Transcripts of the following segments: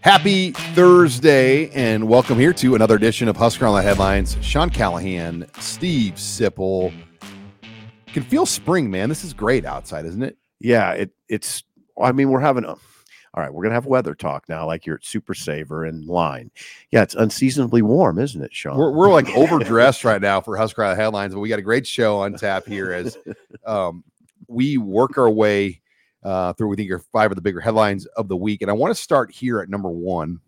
Happy Thursday, and welcome here to another edition of Husker on the Headlines. Sean Callahan, Steve Sipple. Can feel spring, man. This is great outside, isn't it? Yeah, it it's. I mean, we're having a. All right, we're gonna have weather talk now, like you're at Super Saver in line. Yeah, it's unseasonably warm, isn't it, Sean? We're, we're like overdressed right now for Husker on the Headlines, but we got a great show on tap here as um, we work our way uh, through, we think, your five of the bigger headlines of the week. And I want to start here at number one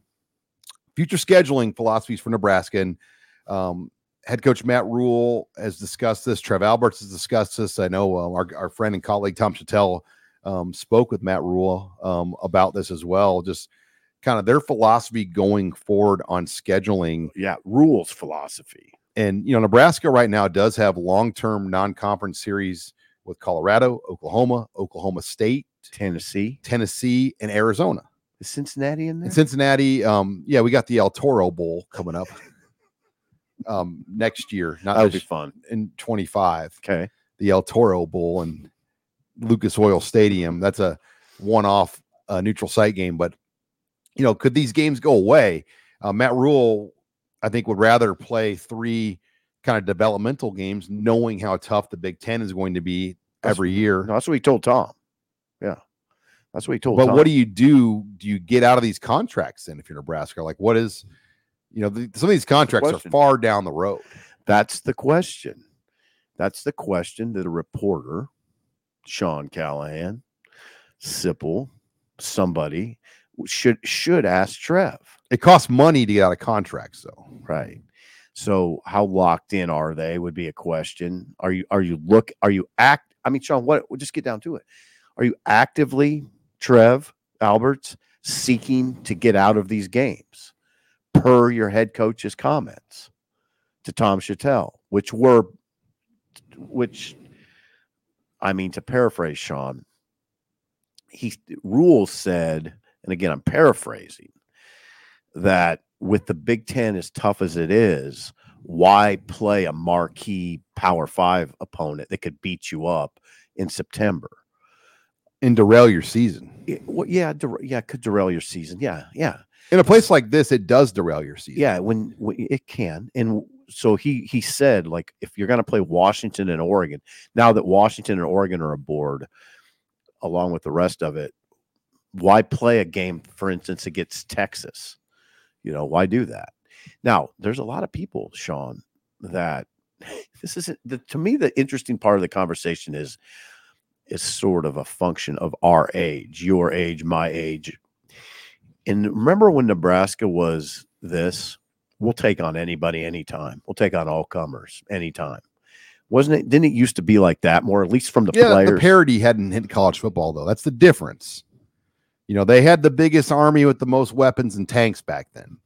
future scheduling philosophies for Nebraska. And um, head coach Matt Rhule has discussed this. Trev Alberts has discussed this. I know uh, our, our friend and colleague Tom Shatel um, spoke with Matt Rhule um, about this as well. Just kind of their philosophy going forward on scheduling. yeah, Rhule's philosophy. And, you know, Nebraska right now does have long term non conference series with Colorado, Oklahoma, Oklahoma State, Tennessee, Tennessee, and Arizona. is Cincinnati in there? And Cincinnati, um, yeah, we got the El Toro Bowl coming up um, next year, not that would be fun. in 25. Okay, the El Toro Bowl and Lucas Oil Stadium. That's a one-off uh, neutral site game, but you know, could these games go away? Uh, Matt Rhule, I think, would rather play three kind of developmental games, knowing how tough the Big Ten is going to be That's- every year. no, that's what he told Tom. Yeah, that's what he told. but Tom. what do you do? Do you get out of these contracts then if you're Nebraska? Like, what is, you know, the, some of these contracts Question. are far down the road. That's the question. That's the question that a reporter, Sean Callahan, Sipple, somebody should should ask Trev. It costs money to get out of contracts, though. Right. So how locked in are they would be a question. Are you are you look are you act I mean Sean, what just get down to it. Are you actively, Trev Alberts, seeking to get out of these games per your head coach's comments to Tom Shatel, which were which I mean to paraphrase Sean, he Rhule's said, and again I'm paraphrasing, that with the Big Ten as tough as it is, why play a marquee Power Five opponent that could beat you up in September? And derail your season. It- well, yeah, der- yeah, it could derail your season. Yeah, yeah, In a place like this, it does derail your season. yeah. When, when it can, and so he he said like if you're going to play Washington and Oregon, now that Washington and Oregon are aboard, along with the rest of it, why play a game, for instance, against Texas? You know, why do that? Now, there's a lot of people, Sean, that this isn't the to me the interesting part of the conversation is is sort of a function of our age, your age, my age. And remember when Nebraska was this, we'll take on anybody anytime. We'll take on all comers anytime. Wasn't it? Didn't it used to be like that more, at least from the yeah, players? the parity hadn't hit college football though. That's the difference. You know, they had the biggest army with the most weapons and tanks back then.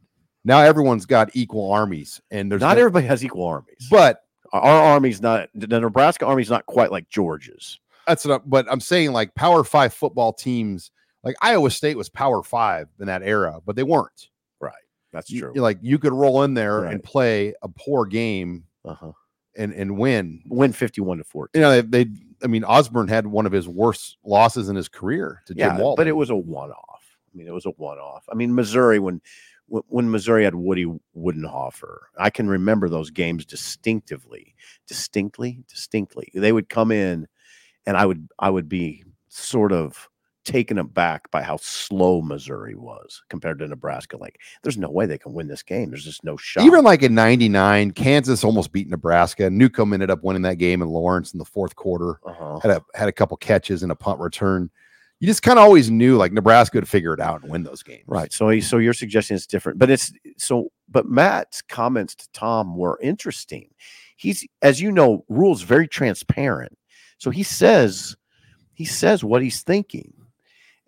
Now everyone's got equal armies, and there's not no- everybody has equal armies. But our army's not the Nebraska army's not quite like Georgia's. that's. I'm, but I'm saying like Power Five football teams, like Iowa State was Power Five in that era, but they weren't. Right. That's You- true. like you could roll in there Right. and play a poor game uh-huh. And and win. Win 51 to 14. You know, they, they I mean, Osborne had one of his worst losses in his career to Jim Yeah, Walden. but it was a one-off. I mean, it was a one-off. I mean, Missouri when when, when Missouri had Woody Widenhofer, I can remember those games distinctively, distinctly, distinctly. They would come in, and I would I would be sort of taken aback by how slow Missouri was compared to Nebraska. Like, there's no way they can win this game. There's just no shot. Even like in '99, Kansas almost beat Nebraska. Newcombe ended up winning that game in Lawrence in the fourth quarter. uh-huh. Had a had a couple catches and a punt return. You just kind of always knew like Nebraska would figure it out and win those games. Right. So so you're suggesting it's different, but it's so but Matt's comments to Tom were interesting. He's as you know, Rhule's very transparent. So he says he says what he's thinking.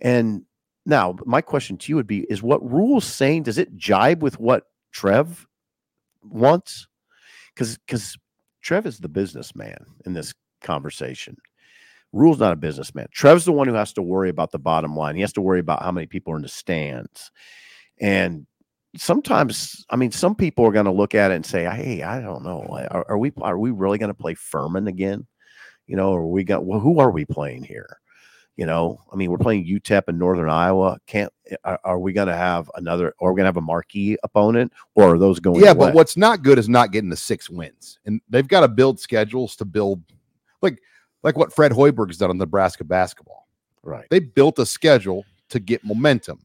And now my question to you would be: Is what Rhule's saying? Does it jibe with what Trev wants? Because because Trev is the businessman in this conversation. Rhule's not a businessman. Trev's the one who has to worry about the bottom line. He has to worry about how many people are in the stands. And sometimes, I mean, some people are going to look at it and say, "Hey, I don't know. Are, are we are we really going to play Furman again? You know, or we got well, who are we playing here? You know, I mean, we're playing UTEP in Northern Iowa. Can't are, are we going to have another? Or are we going to have a marquee opponent? Or are those going? Yeah, away? but what's not good is not getting the six wins, and they've got to build schedules to build, like like what Fred Hoiberg's done on Nebraska basketball. right? They built a schedule to get momentum.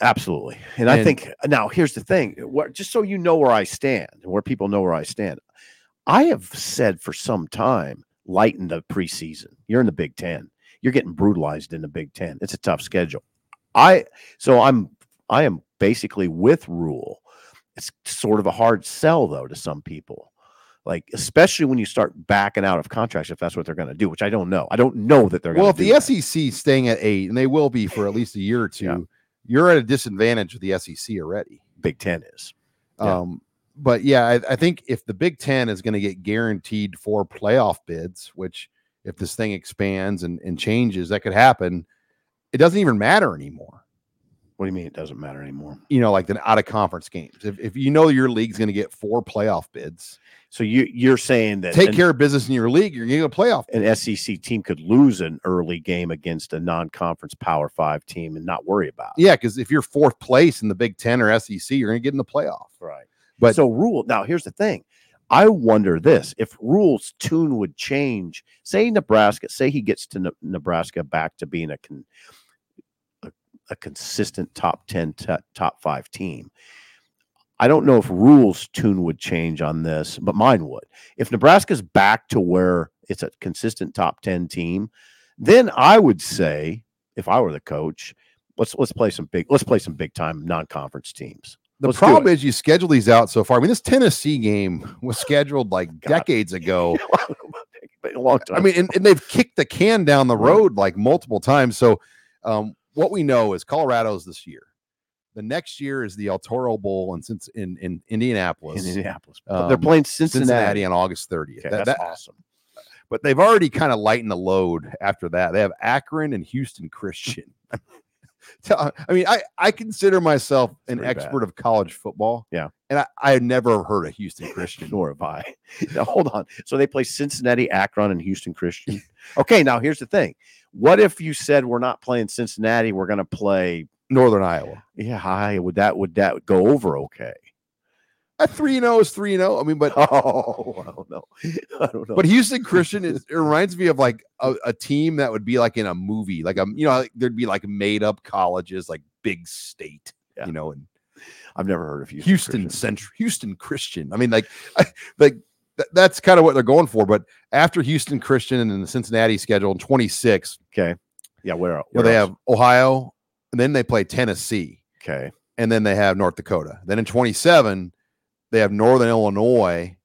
Absolutely. And, I think now here's the thing what, just so you know where I stand and where people know where I stand, I have said for some time, lighten the preseason. You're in the Big Ten. You're getting brutalized in the Big Ten. It's a tough schedule. I so I'm I am basically with Rhule. It's sort of a hard sell though to some people. Like especially when you start backing out of contracts, if that's what they're going to do, which I don't know. I don't know that they're going Well, if the SEC is staying at eight, and they will be for at least a year or two, Yeah. you're at a disadvantage with the SEC already. Big Ten is, Yeah. Um, but yeah, I, I think if the Big Ten is going to get guaranteed four playoff bids, which if this thing expands and, and changes, that could happen. It doesn't even matter anymore. what do you mean it doesn't matter anymore? You know, like the out of conference games. If, if you know your league's going to get four playoff bids, So you you're saying that take an- care of business in your league, you're going to get a playoff. an SEC team could lose an early game against a non-conference Power Five team and not worry about. it. Yeah, because if you're fourth place in the Big Ten or SEC, you're going to get in the playoff. Right. But so Rhule now here's the thing. I wonder this if Rhule's tune would change. Say Nebraska, say he gets to Ne- Nebraska back to being a con, a, a consistent top 10 to- top 5 team. I don't know if Rhule's tune would change on this, but mine would. If Nebraska's back to where it's a consistent top 10 team, then I would say if I were the coach, let's let's play some big let's play some big time non-conference teams. The Let's problem is you schedule these out so far. I mean, this Tennessee game was scheduled like God. decades ago. A long time. I mean, and, and they've kicked the can down the road like multiple times. So, um, what we know is Colorado's this year. The next year is the El Toro Bowl, and since in in Indianapolis, in Indianapolis, But they're um, playing Cincinnati. Cincinnati. on August 30th. Okay, That- that's that- awesome. but they've already kind of lightened the load after that. They have Akron and Houston Christian. Uh, I mean, I, I consider myself an pretty bad. expert of college football. Yeah. And I, I had never heard of Houston Christian. Nor have I. Now hold on. So they play Cincinnati, Akron, and Houston Christian. Okay, now here's the thing. What if you said we're not playing Cincinnati? We're going to play. Northern Iowa. Yeah, hi. Would that would that go over okay? A 3 0 is 3 0. I mean, but Oh, I don't know. I don't know. But Houston Christian is it reminds me of like a, a team that would be like in a movie, like um, you know, like there'd be like made up colleges, like big state, Yeah. you know, and I've never heard of Houston. Houston Central, Houston Christian. I mean, like, I, like th- that's kind of what they're going for. But after Houston Christian and the Cincinnati schedule in 26, Okay. Yeah, where, where they else? have Ohio, and then they play Tennessee, Okay. and then they have North Dakota. Then in 27, they have Northern Illinois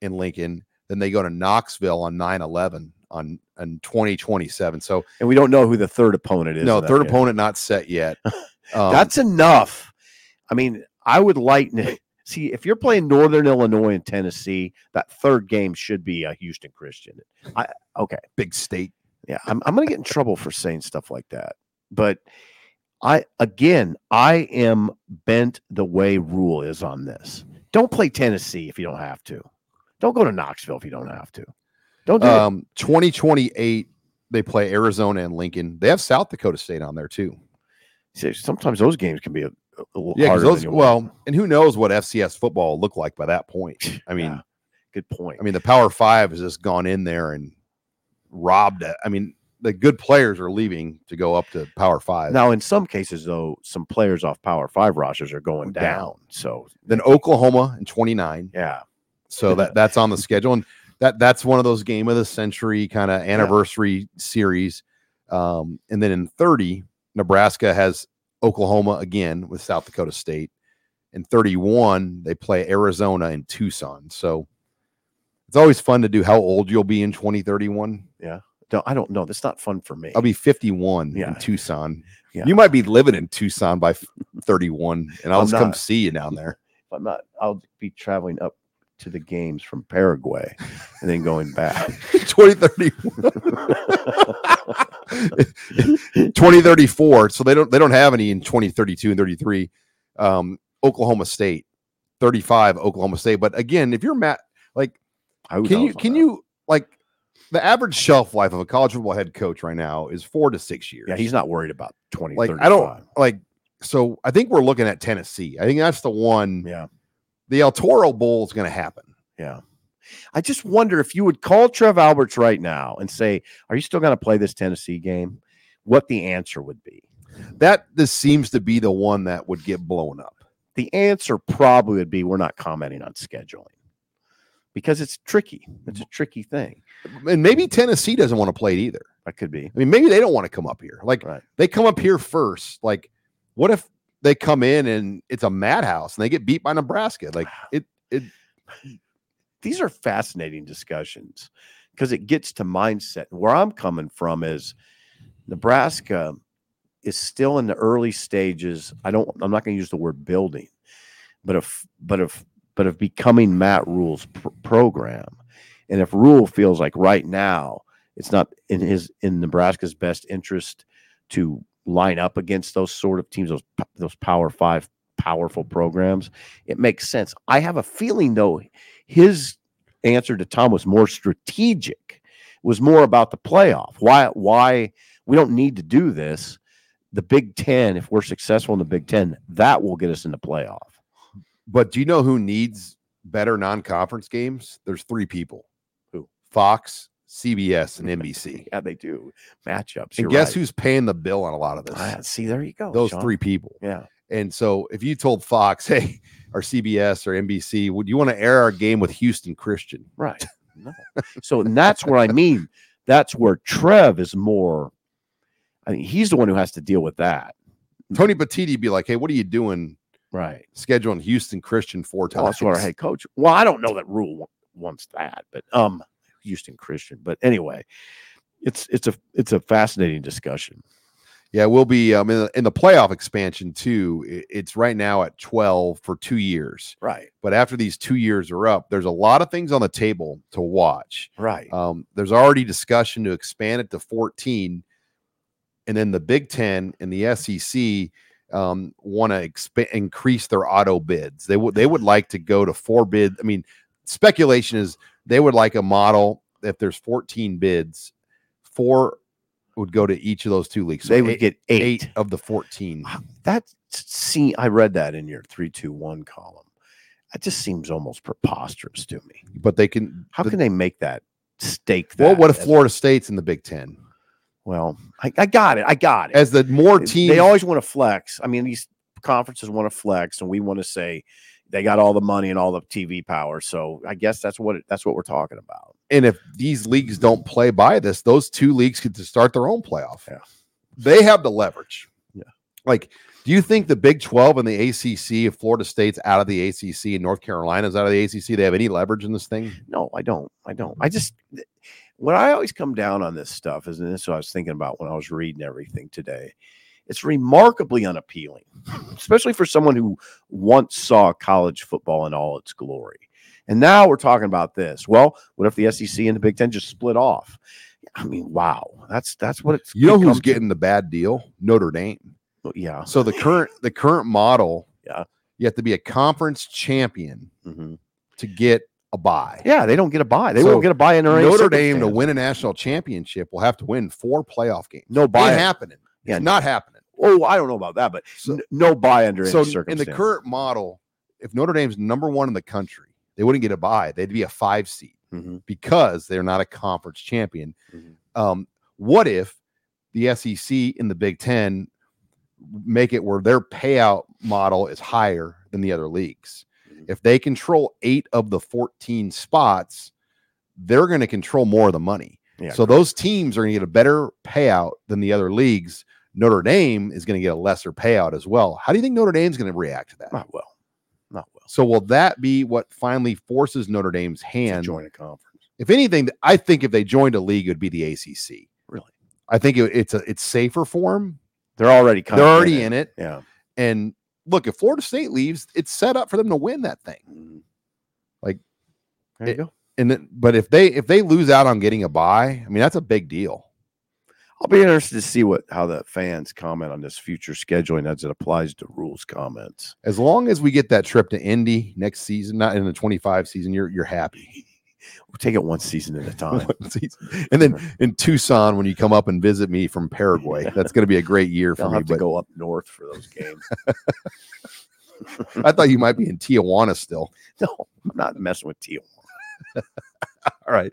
in Lincoln. Then they go to Knoxville on 9 11 on in 2027. So And we don't know who the third opponent is. no, third opponent not set yet. Um, That's enough. I mean, I would lighten it. See, if you're playing Northern Illinois and Tennessee, that third game should be a Houston Christian. I okay. big state. Yeah, I'm I'm gonna get in trouble for saying stuff like that. But I again, I am bent the way Rhule is on this. Don't play Tennessee if you don't have to. Don't go to Knoxville if you don't have to. Don't do it. Um, 2028, they play Arizona and Lincoln. They have South Dakota State on there too. See, Sometimes those games can be a, a little Yeah, harder. those, well, and who knows what FCS football will look like by that point. I mean, Yeah. good point. I mean, the Power Five has just gone in there and robbed it. I mean, the good players are leaving to go up to Power Five. Now, in some cases, though, some players off Power Five rosters are going Down. down. So, then Oklahoma in 29. yeah, So that that's on the schedule, and that that's one of those game of the century kind of anniversary series. Um, and then in 30, Nebraska has Oklahoma again with South Dakota State. In 31, they play Arizona and Tucson. So it's always fun to do how old you'll be in 2031. Don't I don't know. That's not fun for me. I'll be 51 Yeah. in Tucson. Yeah. You might be living in Tucson by 31, and I'll just come see you down there. If I'm not. I'll be traveling up to the games from Paraguay and then going back. 2031. 2034. So they don't they don't have any in 2032 and 33. Um, Oklahoma State, 35 Oklahoma State. But again, if you're Matt, like, can you can that? you like the average shelf life of a college football head coach right now is four to six years. Yeah, he's not worried about 20. like I don't like. So I think we're looking at Tennessee. I think that's the one. Yeah. The El Toro Bowl is going to happen. Yeah. I just wonder if you would call Trev Alberts right now and say, Are you still going to play this Tennessee game? What the answer would be. That this seems to be the one that would get blown up. The answer probably would be, We're not commenting on scheduling because it's tricky. It's a tricky thing. And maybe Tennessee doesn't want to play it either. That could be. I mean, maybe they don't want to come up here. Like Right. they come up here first. Like, what if they come in and it's a madhouse and they get beat by Nebraska? Like it. These are fascinating discussions because it gets to mindset. And where I'm coming from is Nebraska is still in the early stages. I don't, I'm not going to use the word building, but if, but if, but of becoming Matt Rhule's pr- program. And if Rhule feels like right now it's not in his, in Nebraska's best interest to line up against those sort of teams, those, those power five powerful programs, it makes sense. I have a feeling though, his answer to Tom was more strategic, was more about the playoff. Why, why we don't need to do this. The Big Ten, if we're successful in the Big Ten, that will get us in the playoff. But do you know who needs better non-conference games? There's three people. Who? Fox, CBS, and NBC. Yeah, they do matchups. And guess right. who's paying the bill on a lot of this? Ah, see, there you go. Those Sean. three people. Yeah. And so if you told Fox, hey, or CBS or NBC, would you want to air our game with Houston Christian? Right. No. So that's where I mean. That's where Trev is more. I mean, he's the one who has to deal with that. Tony Petitti be like, hey, what are you doing Right. scheduling Houston Christian four Well, that's what our head coach. Well, I don't know that Rhule wants that, but um, Houston Christian. But anyway, it's it's a it's a fascinating discussion. Yeah, we'll be um, in, the, in the playoff expansion too. It's right now at 12 for two years. Right. But after these two years are up, there's a lot of things on the table to watch. Right. Um, there's already discussion to expand it to 14. And then the Big Ten and the SEC um, want to exp- increase their auto bids. They would they would like to go to four bid. I mean, speculation is they would like a model if there's 14 bids, four would go to each of those two leagues. So they would eight- get eight. eight of the 14. That see, I read that in your three two one column. That just seems almost preposterous to me. But they can. How the- can they make that stake? That well, what if Florida State's in the Big Ten? Well, I, I got it. I got it. As the more teams, They always want to flex. I mean, these conferences want to flex, and we want to say they got all the money and all the TV power. So I guess that's what it, that's what we're talking about. and if these leagues don't play by this, those two leagues get to start their own playoff. Yeah. They have the leverage. Yeah. Like, do you think the Big 12 and the ACC, if Florida State's out of the ACC and North Carolina's out of the ACC, they have any leverage in this thing? No, I don't. I don't. I just when I always come down on this stuff is and this is what I was thinking about when I was reading everything today. It's remarkably unappealing, especially for someone who once saw college football in all its glory. And now we're talking about this. Well, what if the SEC and the Big Ten just split off? I mean, wow, that's that's what it's. You know who's to. getting the bad deal? Notre Dame. Yeah. So the current the current model, Yeah. you have to be a conference champion Mhm. to get a buy. Yeah, they don't get a buy. They So won't get a buy in Notre Dame to win a national championship will have to win four playoff games. No Ain't buy. happening. Yeah. It's not happening. Oh, I don't know about that, but So- n- no buy under so in the current model, if Notre Dame's number one in the country, they wouldn't get a buy. They'd be a five seed Mhm. because they're not a conference champion. Mhm. Um, what if the SEC in the Big Ten make it where their payout model is higher than the other leagues? If they control eight of the 14 spots, they're going to control more of the money. Yeah, So those teams are going to get a better payout than the other leagues. Notre Dame is going to get a lesser payout as well. How do you think Notre Dame's going to react to that? not well. Not well. So will that be what finally forces Notre Dame's To hand join a conference. If anything, I think if they joined a league, it would be the ACC. Really? I think it, it's a it's safer for them. They're already kind They're of already in it. Yeah. And look, if Florida State leaves, it's set up for them to win that thing. Mhm. Like, there you it- go. And then, but if they if they lose out on getting a buy, I mean that's a big deal. I'll be interested to see what how the fans comment on this future scheduling as it applies to Rhule's comments. As long as we get that trip to Indy next season, not in the 25 season, you're you're happy. We'll take it one season at a time. And then uh-huh. in Tucson, when you come up and visit me from Paraguay, that's going to be a great year for I'll me. have to But go up north for those games. I thought you might be in Tijuana still. no, I'm not messing with Tijuana. All right.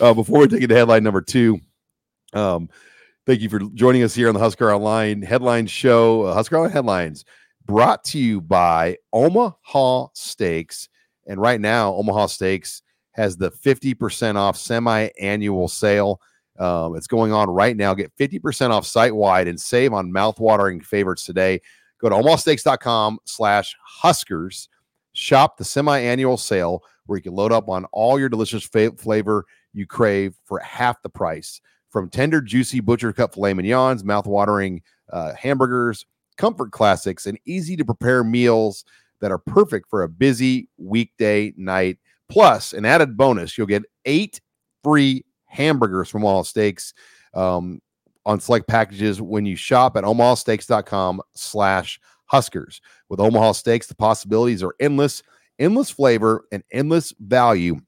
Uh, before we take it to headline number two, um, thank you for joining us here on the Husker Online Headline Show. Uh, Husker Online Headlines brought to you by Omaha Steaks. And right now, Omaha Steaks has the 50% off semi annual sale. Um, it's going on right now. Get 50% off site wide and save on mouthwatering favorites today. Go to omahasteaks.com slash Huskers. Shop the semi annual sale where you can load up on all your delicious fa- flavor you crave for half the price. From tender, juicy butcher cut filet mignons, mouth-watering uh, hamburgers, comfort classics, and easy to prepare meals that are perfect for a busy weekday night. Plus, an added bonus, you'll get eight free hamburgers from Omaha Steaks um, on select packages when you shop at omahasteaks.com slash Huskers. With Omaha Steaks, the possibilities are endless, endless flavor, and endless value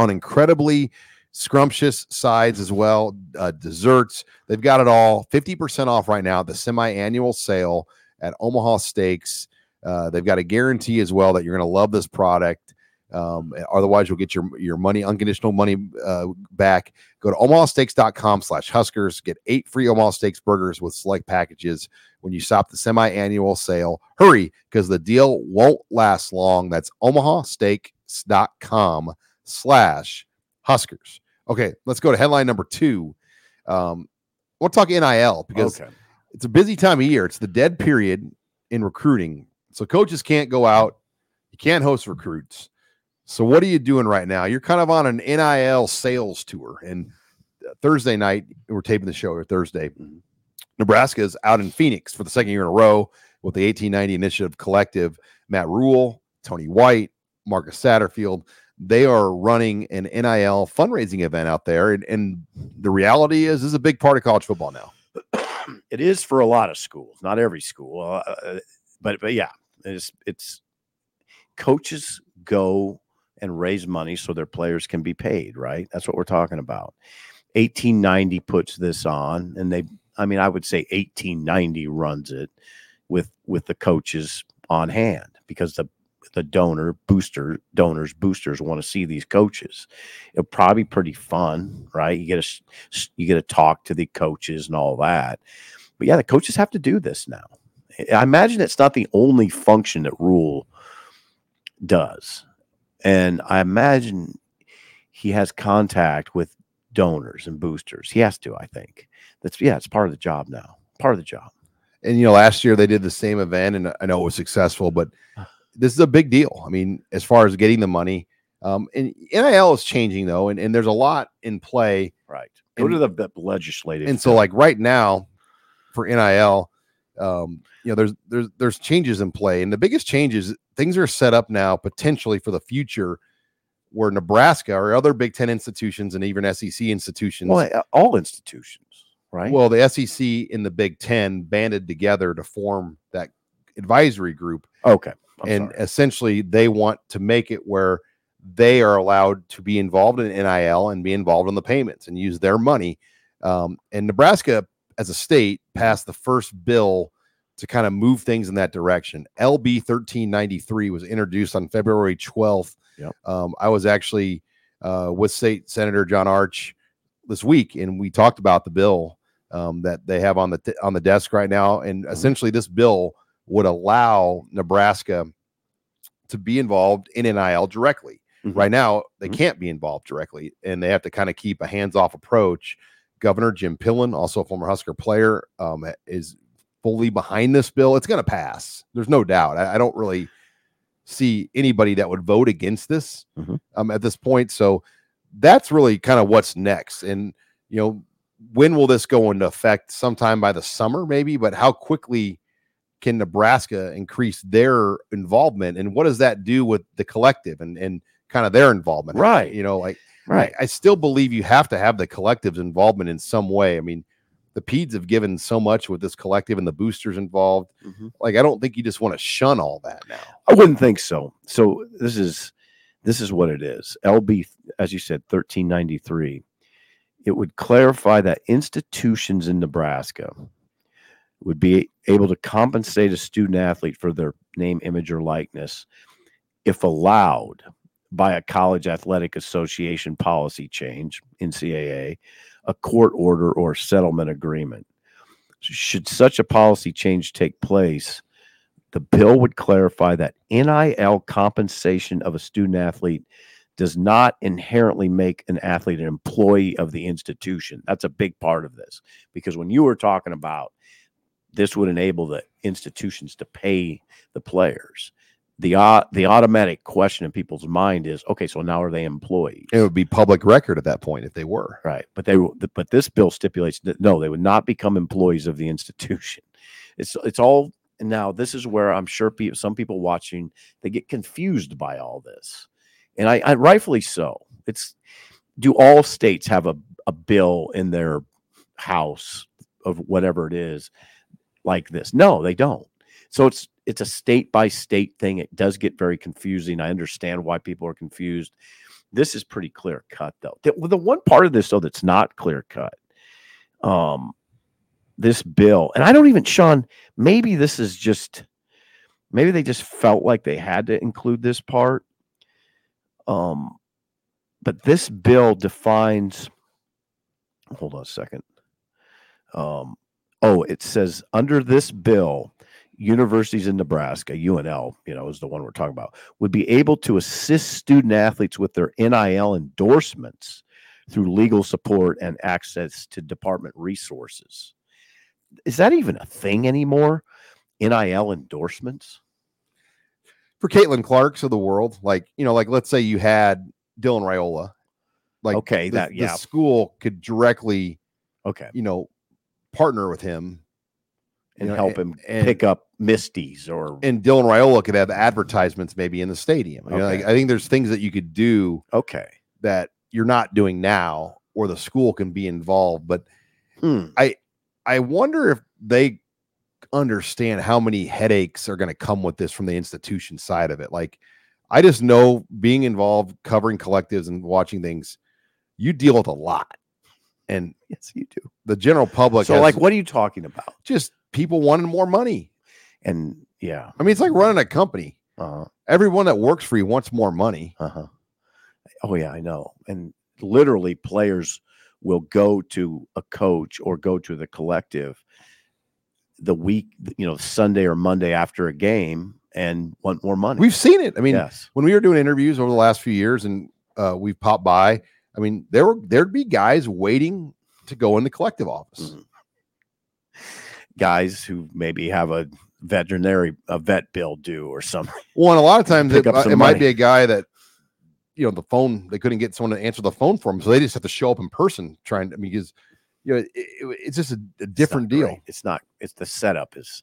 on incredibly scrumptious sides as well, uh, desserts. They've got it all. 50% off right now, the semi annual sale at Omaha Steaks. Uh, they've got a guarantee as well that you're going to love this product. Um, otherwise, you'll get your your money, unconditional money uh, back. Go to omahasteaks.com slash Huskers. Get eight free Omaha Steaks burgers with select packages when you shop the semi-annual sale. Hurry, because the deal won't last long. That's omahasteaks.com slash Huskers. Okay, let's go to headline number two. Um, we'll talk NIL because okay. it's a busy time of year. It's the dead period in recruiting. So coaches can't go out. You can't host recruits. So what are you doing right now? You're kind of on an NIL sales tour. And uh, Thursday night, we're taping the show Thursday. Nebraska is out in Phoenix for the second year in a row with the 1890 Initiative Collective. Matt Rhule, Tony White, Marcus Satterfield. They are running an NIL fundraising event out there. And, and the reality is, this is a big part of college football now. it is for a lot of schools, not every school, uh, uh, but but yeah, it's it's coaches go and raise money so their players can be paid. Right, that's what we're talking about. 1890 puts this on, and they, I mean, I would say 1890 runs it with with the coaches on hand because the the donor booster donors boosters want to see these coaches. It'll probably be pretty fun right? You get a you get to talk to the coaches and all that. But yeah the coaches have to do this now. I imagine it's not the only function that Rhule does. And i imagine he has contact with donors and boosters. He has to i think. That's yeah it's part of the job now. Part of the job. And you know last year they did the same event and i know it was successful but uh. This is a big deal. I mean as far as getting the money um, and nil is changing though and, and there's a lot in play right. Go And- to the, the legislative and so like right now for nil um, you know there's there's there's changes in play and the biggest changes things are set up now potentially for the future where nebraska or other big 10 institutions and even sec institutions well all institutions right? Well the sec in the big 10 banded together to form that advisory group. Okay I'm and sorry. essentially they want to make it where they are allowed to be involved in NIL and be involved in the payments and use their money. Um, and Nebraska, as a state, passed the first bill to kind of move things in that direction. LB 1393 was introduced on February 12th. Yep. Um, I was actually uh, with State Senator John Arch this week, and we talked about the bill um, that they have on the t- on the desk right now, and essentially this bill would allow Nebraska to be involved in NIL directly. Mhm. Right now, they Mhm. can't be involved directly, and they have to kind of keep a hands-off approach. Governor Jim Pillen, also a former Husker player, um, is fully behind this bill. It's going to pass. There's no doubt. I, I don't really see anybody that would vote against this Mhm. um, at this point. So that's really kind of what's next. And you know, when will this go into effect? Sometime by the summer, maybe. But how quickly can Nebraska increase their involvement, and what does that do with the collective and and kind of their involvement? Right. You know, like Right. I, I still believe you have to have the collective's involvement in some way. I mean, the Peds have given so much with this collective and the boosters involved. Mhm. Like, I don't think you just want to shun all that now. I wouldn't think so. So this is this is what it is. LB, as you said, thirteen ninety three. It would clarify that institutions in Nebraska would be able to compensate a student athlete for their name, image, or likeness if allowed by a college athletic association policy change, NCAA, a court order, or settlement agreement. Should such a policy change take place, the bill would clarify that NIL compensation of a student athlete does not inherently make an athlete an employee of the institution. That's a big part of this because when you were talking about this would enable the institutions to pay the players. The uh, the automatic question in people's mind is, okay, so now are they employees? It would be public record at that point if they were. Right, but they but this bill stipulates that no, they would not become employees of the institution. It's it's all now this is where I'm sure people, some people watching they get confused by all this, and I, I rightfully so. It's do all states have a a bill in their house of whatever it is like this? No, they don't. So it's it's a state by state thing. It does get very confusing. I understand why people are confused. This is pretty clear cut though. The, the one part of this though that's not clear cut, um, this bill, and I don't even, Sean. Maybe this is just, maybe they just felt like they had to include this part. Um, but this bill defines. Hold on a second. Um, oh, it says under this bill, universities in Nebraska, UNL, you know, is the one we're talking about, would be able to assist student athletes with their NIL endorsements through legal support and access to department resources. Is that even a thing anymore? NIL endorsements? For Caitlin Clark's of the world, like, you know, like let's say you had Dylan Raiola. Like, Okay, the, that- the yeah. school could directly, Okay. you know, partner with him And you know, help him and- pick up Misties or and Dylan Raiola could have advertisements maybe in the stadium. You know, like, I think there's things that you could do okay. that you're not doing now, or the school can be involved. But Hmm. I wonder if they understand how many headaches are going to come with this from the institution side of it. Like, I just know being involved, covering collectives and watching things, you deal with a lot. And Yes, you do. the general public, So, has like, what are you talking about? just people wanting more money. And yeah, I mean, it's like running a company. uh, Everyone that works for you wants more money. uh-huh. Oh yeah, I know. And literally, players will go to a coach or go to the collective the week, you know, Sunday or Monday after a game and want more money. We've seen it. I mean, yes, when we were doing interviews over the last few years and uh, we've popped by, I mean, there were there'd be guys waiting to go in the collective office. Mhm. guys who maybe have a veterinary a vet bill due or something. Well, and a lot of times it, it might be a guy that you know the phone they couldn't get someone to answer the phone for them, so they just have to show up in person trying to. I mean, because you know it, it- it's just a, a It's different deal. great. It's not. It's the setup is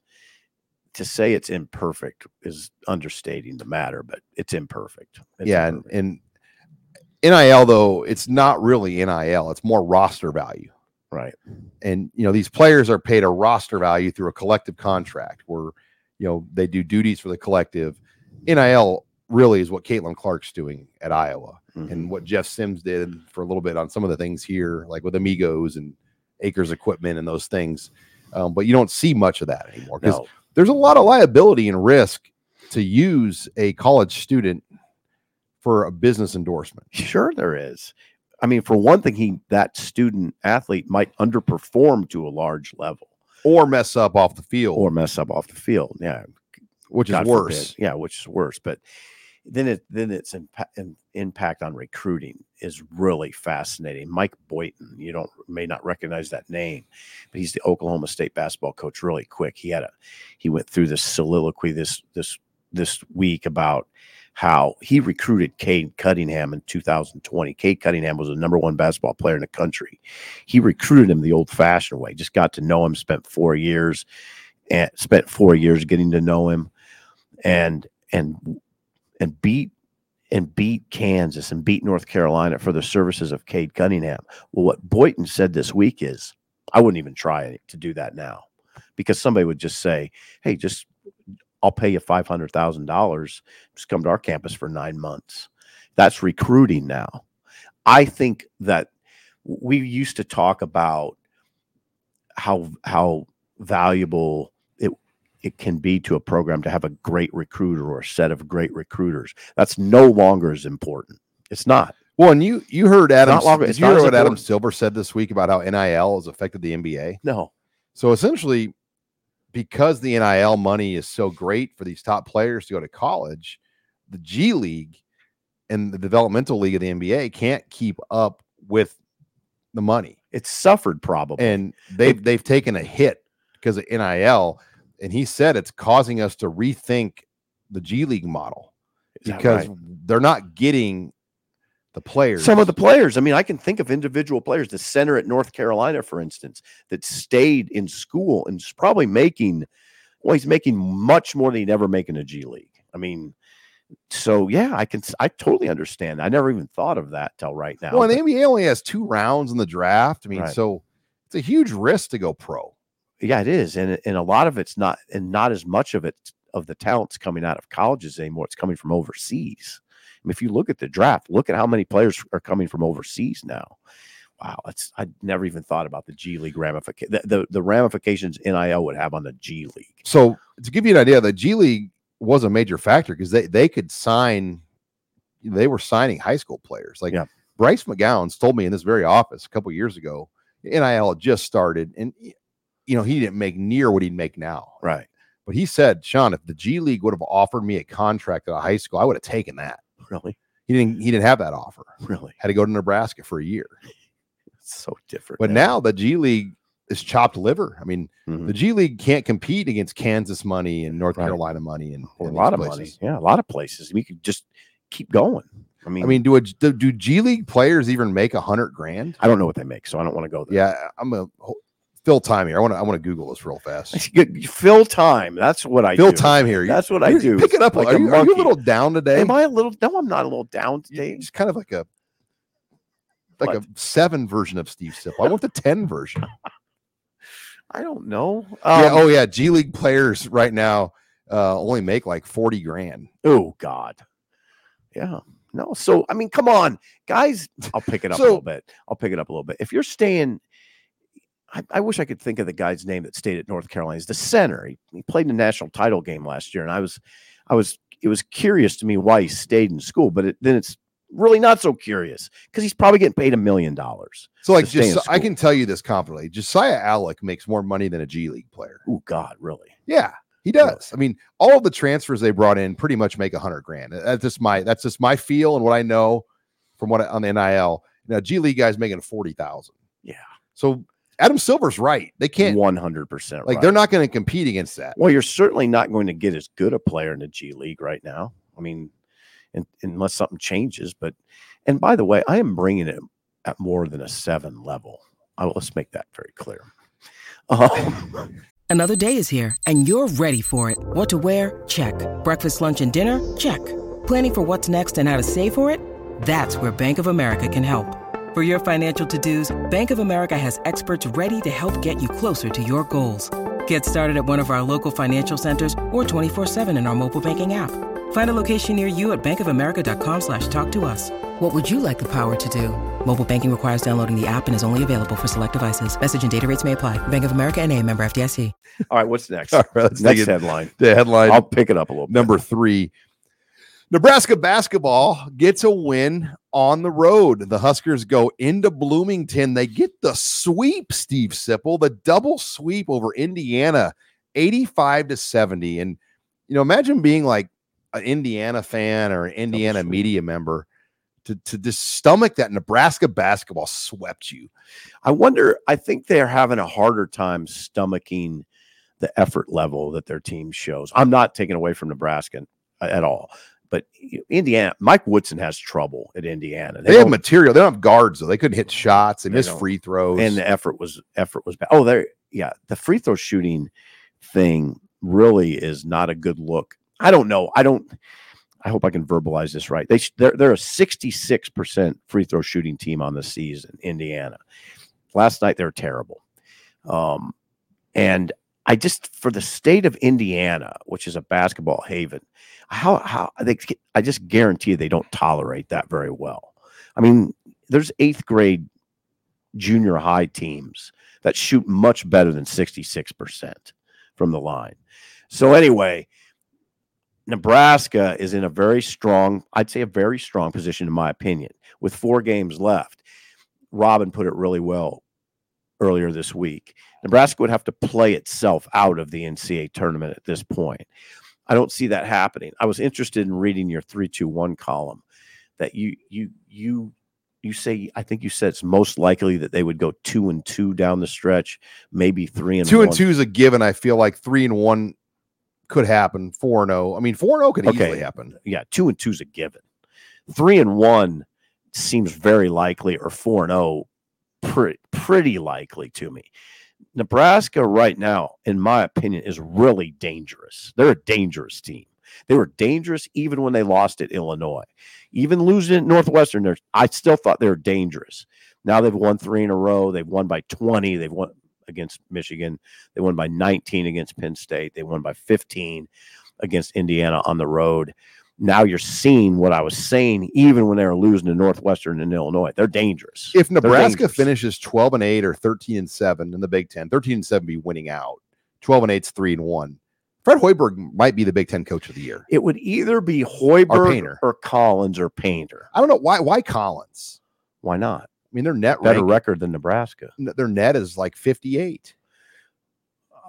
to say it's imperfect is understating the matter, but it's imperfect. It's yeah, and, and NIL though it's not really NIL; it's more roster value. right. and you know these players are paid a roster value through a collective contract where you know they do duties for the collective nil really is what caitlin clark's doing at iowa Mhm. and what jeff sims did for a little bit on some of the things here like with amigos and acres equipment and those things um, but you don't see much of that anymore because no, there's a lot of liability and risk to use a college student for a business endorsement. Sure, there is. I mean, for one thing, he that student athlete might underperform to a large level Or mess up off the field, or mess up off the field. Yeah, which is worse. forbid. Yeah, which is worse. But then it then its impa- in- impact on recruiting is really fascinating. Mike Boynton, you don't may not recognize that name, but he's the Oklahoma State basketball coach. Really quick, he had a he went through this soliloquy this this this week about how he recruited Cade Cunningham in 2020. Cade Cunningham was the number one basketball player in the country. He recruited him the old-fashioned way. Just got to know him. Spent four years and spent four years getting to know him and and and beat and beat Kansas and beat North Carolina for the services of Cade Cunningham. Well, what Boynton said this week is, I wouldn't even try to do that now, because somebody would just say, "Hey, just I'll pay you five hundred thousand dollars. Just come to our campus for nine months." That's recruiting now. I think that we used to talk about how how valuable it it can be to a program to have a great recruiter or a set of great recruiters. That's no longer as important. It's not. Well, and you you heard Adam. long- you not hear as what Adam. Silver said this week about how NIL has affected the NBA? No. So essentially, because the NIL money is so great for these top players to go to college, the G League and the developmental league of the NBA can't keep up with the money, It's suffered probably. and they've they've taken a hit because of NIL. And he said it's causing us to rethink the G League model because right? they're not getting the players. some of the players, I mean, I can think of individual players, the center at North Carolina, for instance, that stayed in school and is probably making, well, he's making much more than he'd ever make in a G League. I mean, so yeah, I can, I totally understand. I never even thought of that till right now. Well, and the but- NBA only has two rounds in the draft. I mean, Right. so it's a huge risk to go pro. Yeah, it is, and and a lot of it's not, and not as much of it of the talents coming out of colleges anymore. It's coming from overseas. Mean, if you look at the draft, look at how many players are coming from overseas now. Wow, it's I never even thought about the G League ramification, the, the the ramifications NIL would have on the G League. So to give you an idea, the G League was a major factor because they they could sign. They were signing high school players. Like Yeah. Bryce McGowens told me in this very office a couple years ago. NIL just started, and you know he didn't make near what he'd make now. Right? But he said, Sean, if the G League would have offered me a contract at a high school, I would have taken that. Really? He didn't. He didn't have that offer. Really? Had to go to Nebraska for a year. It's so different. But now the G League is chopped liver. I mean, Mhm. the G League can't compete against Kansas money and North Right. Carolina money and, Or a lot of money. places. Yeah, a lot of places. We could just keep going. I mean, I mean, do a, do, do G League players even make a hundred grand? I don't know what they make, so I don't want to go there. Yeah, I'm a fill time here. I want to I want to Google this real fast. Fill time. That's what I Fill do. time here. That's what I do. Pick it up. like are, a you, are you a little down today? Am I a little? No, I'm not a little down today. It's kind of like a like What? a seven version of Steve Sipple. I want the ten version. I don't know. yeah. Um, Oh yeah. G League players right now uh, only make like forty grand. oh God. Yeah. No. So I mean, come on, guys. I'll pick it up a little bit. I'll pick it up a little bit. If you're staying, I, I wish I could think of the guy's name that stayed at North Carolina. He's the center. He, he played in the national title game last year, and I was, I was, it was curious to me why he stayed in school, but it, then it's really not so curious because he's probably getting paid a million dollars. So like, just I can tell you this confidently. Josiah Allick makes more money than a G League player. Oh God, really? Yeah, he Really? does. I mean, all the transfers they brought in pretty much make a hundred grand. That's just my that's just my feel and what I know from what I, on the NIL. Now G League guys making forty thousand. Yeah. So Adam Silver's right. They can't One hundred percent. like they're not going to compete against that. Well, you're certainly not going to get as good a player in the G League right now. I mean, in, unless something changes. But and by the way, I am bringing it at more than a seven level. I, will let's make that very clear. Um, Another day is here, and you're ready for it. What to wear? Check. Breakfast, lunch, and dinner? Check. Planning for what's next and how to save for it? That's where Bank of America can help. For your financial to-dos, Bank of America has experts ready to help get you closer to your goals. Get started at one of our local financial centers or 24-7 in our mobile banking app. Find a location near you at bankofamerica.com slash talk to us. What would you like the power to do? Mobile banking requires downloading the app and is only available for select devices. Message and data rates may apply. Bank of America and a member FDIC. all right, what's next? All right, let's next it. headline. The headline I'll pick it up a little bit. number three. Nebraska basketball gets a win on the road. The Huskers go into Bloomington. They get the sweep, Steve Sipple, the double sweep over Indiana, 85 to 70. And, you know, imagine being like an Indiana fan or an Indiana media member to, to just stomach that Nebraska basketball swept you. I wonder. I think they're having a harder time stomaching the effort level that their team shows. I'm not taking away from Nebraska at all, but Indiana, Mike Woodson has trouble at Indiana. They, have material. They don't have guards, though. They couldn't hit shots. They, They missed free throws. and the effort was effort was bad. Oh, there, yeah, the free throw shooting thing really is not a good look. I don't know. I don't. I hope I can verbalize this right. They they're they're a 66 percent free throw shooting team on the season. Indiana. Last night they're terrible, um, and I just for the state of Indiana, which is a basketball haven, how how they I just guarantee they don't tolerate that very well. I mean, there's eighth grade junior high teams that shoot much better than 66% from the line. So anyway, Nebraska is in a very strong, I'd say a very strong position in my opinion, with 4 games left. Robin put it really well earlier this week. Nebraska would have to play itself out of the NCAA tournament at this point. I don't see that happening. I was interested in reading your 321 column that you you you you say I think you said it's most likely that they would go two and two down the stretch, maybe three and two and two is a given. I feel like three and one could happen. Four and zero. I mean, four and zero could easily happen. Yeah, two and 2 is a given. Three and one seems very likely, or four and oh, pretty pretty likely to me. Nebraska right now, in my opinion, is really dangerous. They're a dangerous team. They were dangerous even when they lost at Illinois. Even losing at Northwestern, I still thought they were dangerous. Now they've won three in a row. They've won by 20. They've won against Michigan. They won by 19 against Penn State. They won by 15 against Indiana on the road. Now you're seeing what I was saying, even when they were losing to Northwestern and Illinois. They're dangerous. If Nebraska dangerous. finishes twelve and eight or thirteen and seven in the Big Ten, thirteen and seven be winning out. Twelve and eight's three and one. Fred Hoiberg might be the Big Ten Coach of the Year. It would either be Hoiberg Painter. or Collins or Painter. I don't know why. Why Collins? Why not? I mean, their net Better record than Nebraska. their net is like fifty eight.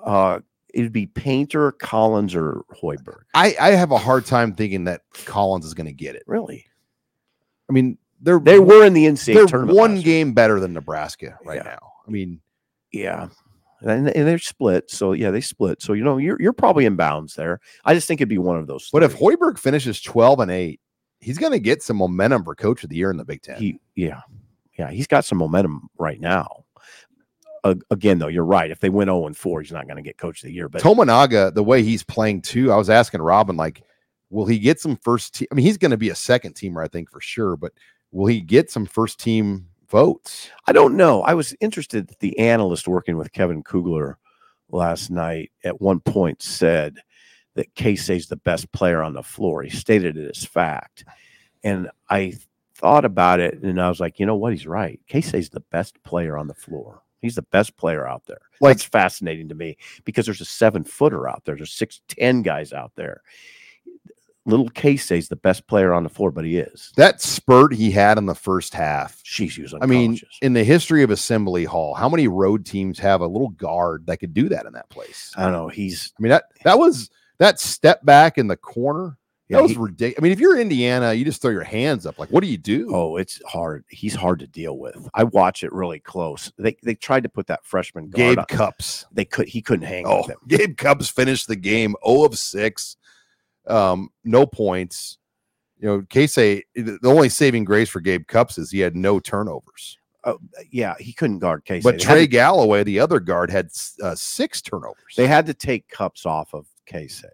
Uh, Uh, it'd be Painter, Collins, or Hoiberg. I I have a hard time thinking that Collins is going to get it. Really? I mean, they're They were in the NCAA they're tournament. one game better than Nebraska right Yeah. now. I mean, Yeah. And, and they're split. So yeah, they split. So you know, you're you're probably in bounds there. I just think it'd be one of those. but if three. Hoiberg finishes twelve and eight, he's going to get some momentum for Coach of the Year in the Big Ten. he yeah. Yeah, he's got some momentum right now. A- again, though, you're right. If they win 0 and 4, he's not going to get coach of the year. But Tominaga, the way he's playing too, I was asking Robin, like, will he get some first team? I mean, he's going to be a second teamer, I think, for sure, but will he get some first team votes? I don't know. I was interested that the analyst working with Kevin Kugler last night at one point said that Keisei's the best player on the floor. He stated it as fact. And I thought about it and I was like, you know what? He's right. Keisei's the best player on the floor. He's the best player out there. Like- That's fascinating to me because there's a seven footer out there. There's six ten guys out there. Little Keisei's the best player on the floor, but he is. That spurt he had in the first half. She's using I mean, in the history of Assembly Hall, how many road teams have a little guard that could do that in that place? I don't know. He's I mean, that that was that step back in the corner. Yeah, that was he- ridiculous. I mean, if you're Indiana, you just throw your hands up. Like, what do you do? Oh, it's hard. He's hard to deal with. I watch it really close. They they tried to put that freshman guard Gabe on. Cupps. They could he couldn't hang Oh, with him. Gabe Cupps finished the game 0 of 6. Um, no points. You know, Keisei, the only saving grace for Gabe Cupps is he had no turnovers. Yeah, he couldn't guard Keisei. But they, Trey to, Galloway, the other guard, had uh, six turnovers. they had to take Cupps off of Keisei.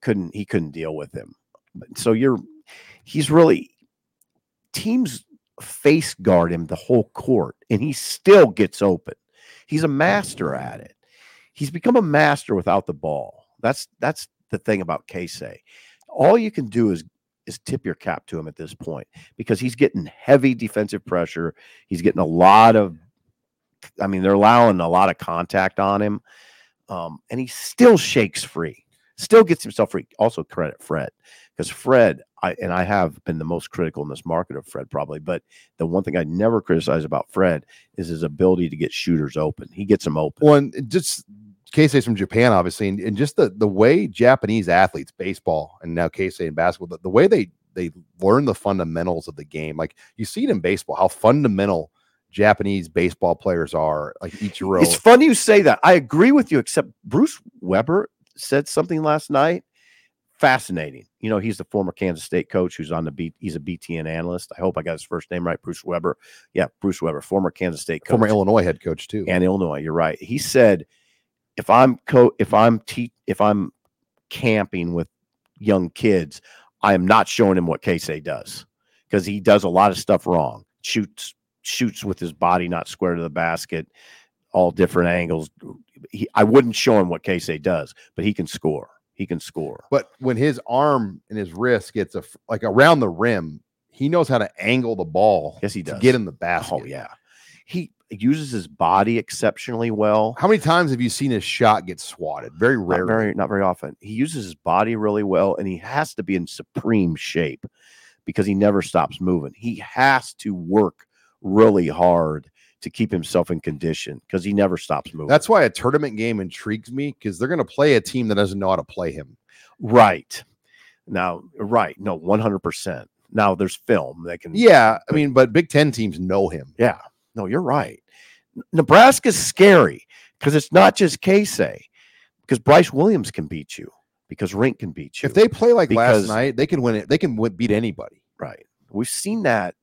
Couldn't he couldn't deal with him. So you're he's really teams face guard him the whole court and he still gets open. He's a master at it. He's become a master without the ball. That's that's the thing about Keisei. All you can do is is tip your cap to him at this point because he's getting heavy defensive pressure. He's getting a lot of I mean, they're allowing a lot of contact on him. Um, and he still shakes free. Still gets himself free. Also credit Fred because Fred, I and I have been the most critical in this market of Fred probably, but the one thing I never criticize about Fred is his ability to get shooters open. He gets them open. One just Keisei's from Japan, obviously, and, and just the the way Japanese athletes, baseball and now Keisei in basketball, the, the way they they learn the fundamentals of the game. Like you see it in baseball, how fundamental Japanese baseball players are, like Ichiro. It's funny you say that. I agree with you, except Bruce Weber said something last night. Fascinating. You know, he's the former Kansas State coach who's on the beat. He's a BTN analyst. I hope I got his first name right. Bruce Weber. Yeah, Bruce Weber, former Kansas State coach. former Illinois head coach too. and Illinois. You're right. He said, if I'm co if I'm te- if I'm camping with young kids, I am not showing him what Keisei does because he does a lot of stuff wrong. Shoots shoots with his body not square to the basket, all different angles. He, I wouldn't show him what Keisei does, but he can score. He can score. But when his arm and his wrist gets a, like around the rim, he knows how to angle the ball. Yes, he to does. get in the oh, basket. Oh yeah, he uses his body exceptionally well. How many times have you seen his shot get swatted? Very Not rarely. very, not very often. He uses his body really well, and he has to be in supreme shape because he never stops moving. He has to work really hard to keep himself in condition because he never stops moving. That's why a tournament game intrigues me because they're going to play a team that doesn't know how to play him. right. Now, right. No, 100%. Now there's film that can. Yeah, I mean, but Big Ten teams know him. Yeah. No, you're right. Nebraska's scary because it's not just Keisei, because Bryce Williams can beat you, because Rienk can beat you. If they play like last night, they can win it. They can win, beat anybody. Right. We've seen that.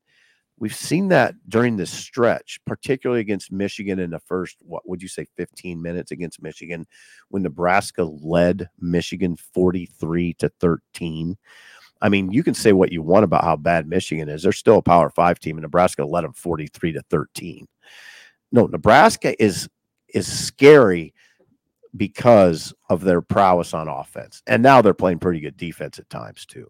We've seen that during this stretch, particularly against Michigan in the first, what would you say, 15 minutes against Michigan, when Nebraska led Michigan 43 to 13. I mean, you can say what you want about how bad Michigan is. They're still a power five team, and Nebraska led them 43 to 13. No, Nebraska is is scary because of their prowess on offense. And now they're playing pretty good defense at times too.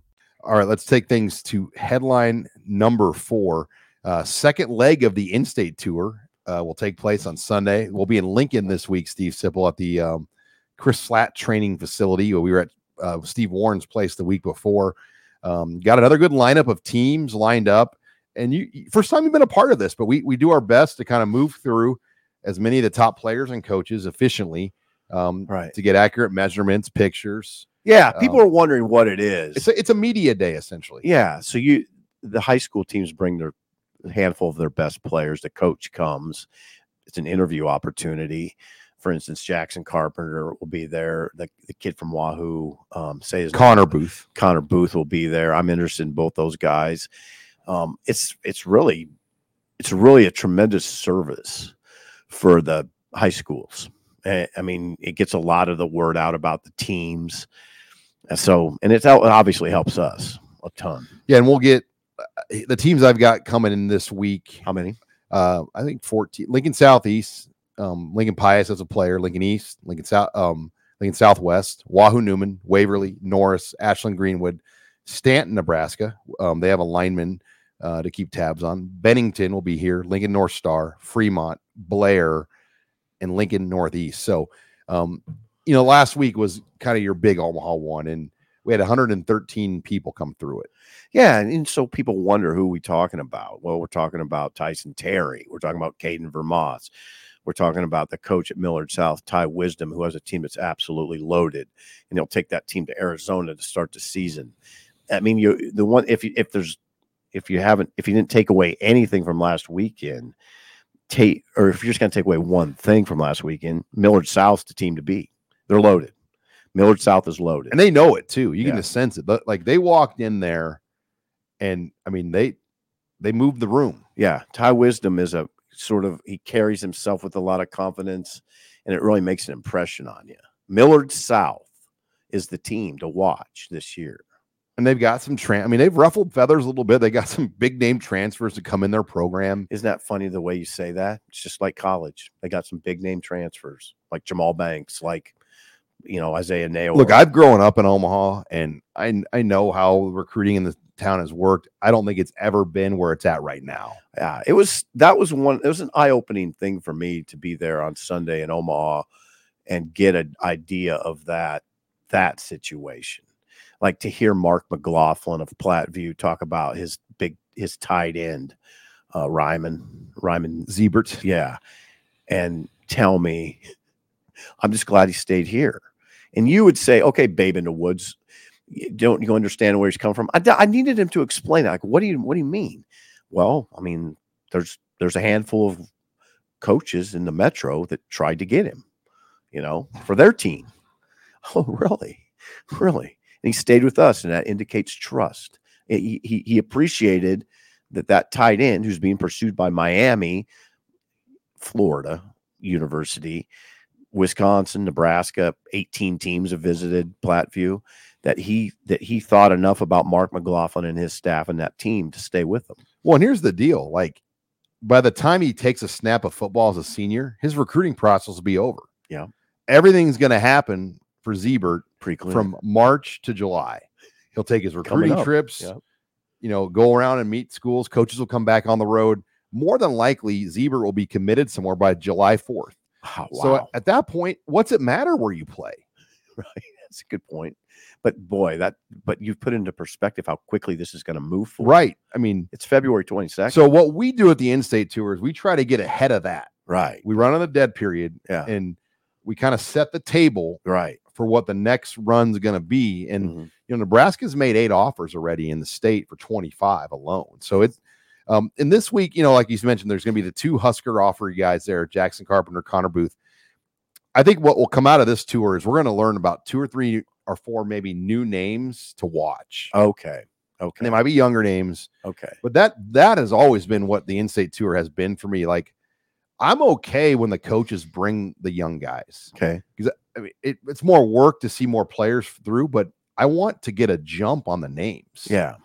All right, let's take things to headline number four. Uh, second leg of the in-state tour uh, will take place on Sunday. We'll be in Lincoln this week, Steve Sipple, at the um, Chris Flat Training Facility. We were at uh, Steve Warren's place the week before. Um, got another good lineup of teams lined up, and you first time you've been a part of this, but we we do our best to kind of move through as many of the top players and coaches efficiently um, Right. to get accurate measurements, pictures. Yeah, people Um, are wondering what it is. It's a, it's a media day essentially. yeah, so you the high school teams bring their handful of their best players. The coach comes. It's an interview opportunity. For instance, Jackson Carpenter will be there. The, the kid from Wahoo, um, say his name. Connor Booth. Connor Booth will be there. I'm interested in both those guys. Um, it's it's really it's really a tremendous service for the high schools. Eh, I mean, it gets a lot of the word out about the teams. And so, and it's it obviously helps us a ton. Yeah, and we'll get uh, the teams I've got coming in this week. How many? Uh, I think 14. Lincoln Southeast, um, Lincoln Pius as a player, Lincoln East, Lincoln South, um, Lincoln Southwest, Wahoo Newman, Waverly, Norris, Ashland Greenwood, Stanton, Nebraska. Um, they have a lineman uh, to keep tabs on. Bennington will be here, Lincoln North Star, Fremont, Blair, and Lincoln Northeast. So, um, you know, last week was kind of your big Omaha one, and we had 113 people come through it. Yeah, and, and so people wonder who we talking about. Well, we're talking about Tyson Terry. We're talking about Caden Vermont. We're talking about the coach at Millard South, Ty Wisdom, who has a team that's absolutely loaded, and he'll take that team to Arizona to start the season. I mean, you the one if if there's if you haven't if you didn't take away anything from last weekend, take or if you're just going to take away one thing from last weekend, Millard South's the team to beat. They're loaded. Millard South is loaded. and they know it too. You can just sense it. But like they walked in there, and I mean they they moved the room. yeah, Ty Wisdom is a sort of he carries himself with a lot of confidence, and it really makes an impression on you. Millard South is the team to watch this year. and they've got some tran I mean, they've ruffled feathers a little bit. They got some big name transfers to come in their program. Isn't that funny the way you say that? It's just like college. They got some big name transfers, like Jamal Banks, like you know Isaiah Nail. Look, I've grown up in Omaha and I I know how recruiting in the town has worked. I don't think it's ever been where it's at right now. yeah, it was that was one. It was an eye opening thing for me to be there on Sunday in Omaha and get an idea of that that situation. Like to hear Mark McLaughlin of Platteview talk about his big his tight end, uh, Ryman Ryman Zebert. Yeah. And tell me, I'm just glad he stayed here. And you would say, okay, babe in the woods, don't you understand where he's come from? I needed him to explain that. Like, what do you what do you mean? Well, I mean, there's there's a handful of coaches in the metro that tried to get him, you know, for their team. Oh, really? Really? And he stayed with us, and that indicates trust. He, he, he appreciated that that tight end who's being pursued by Miami, Florida University, Wisconsin, Nebraska, 18 teams have visited Platteview, that he that he thought enough about Mark McLaughlin and his staff and that team to stay with them. Well, and here's the deal. Like by the time he takes a snap of football as a senior, his recruiting process will be over. Yeah. Everything's going to happen for Zebert from March to July. He'll take his recruiting trips, you know, go around and meet schools. Coaches will come back on the road. More than likely, Zebert will be committed somewhere by July 4th. Oh, wow. So at, at that point, what's it matter where you play? right. That's a good point. But boy, that but you've put into perspective how quickly this is going to move forward. Right. I mean, It's February 22nd. so what we do at the in-state tour is we try to get ahead of that. right. We run on the dead period Yeah. and we kind of set the table Right. for what the next run's going to be. And Mhm. you know, Nebraska's made eight offers already in the state for 25 alone. So it's um in this week, you know, like you mentioned, there's going to be the two Husker offer guys there, Jackson Carpenter, Connor Booth. I think what will come out of this tour is we're going to learn about two or three or four maybe new names to watch. Okay. And Okay. they might be younger names, Okay. but that that has always been what the in-state tour has been for me. Like I'm okay when the coaches bring the young guys. Okay. Because I mean, it, it's more work to see more players through, but I want to get a jump on the names. Yeah.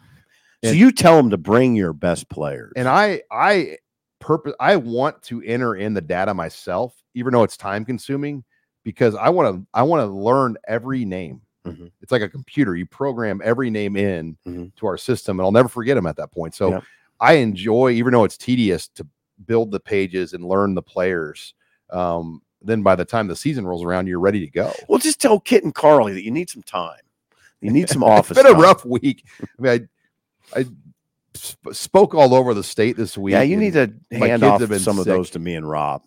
So And- you tell them to bring your best players. and I I purpose I want to enter in the data myself, even though it's time consuming, because I want to I want to learn every name. Mhm. It's like a computer; you program every name in Mhm. to our system, and I'll never forget them at that point. So Yep. I enjoy, even though it's tedious, to build the pages and learn the players. Um, then by the time the season rolls around, you're ready to go. well, just tell Kit and Carly that you need some time. You need some office. it's been a rough week. I mean, I, sp- spoke all over the state this week. Yeah, you need to hand off some of those to me and Rob.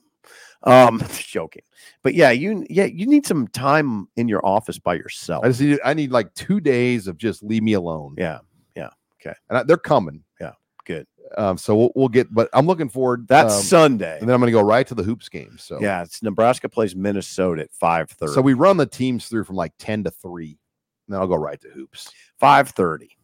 Um, joking, but yeah, you yeah you need some time in your office by yourself. I just need I need like two days of just leave me alone. yeah, yeah, okay. and I, they're coming. Yeah, good. Um, so we'll, we'll get, but I'm looking forward. that's um, Sunday. and then I'm going to go right to the hoops game. So yeah, it's Nebraska plays Minnesota at five thirty. So we run the teams through from like ten to three, and then I'll go right to hoops. five thirty,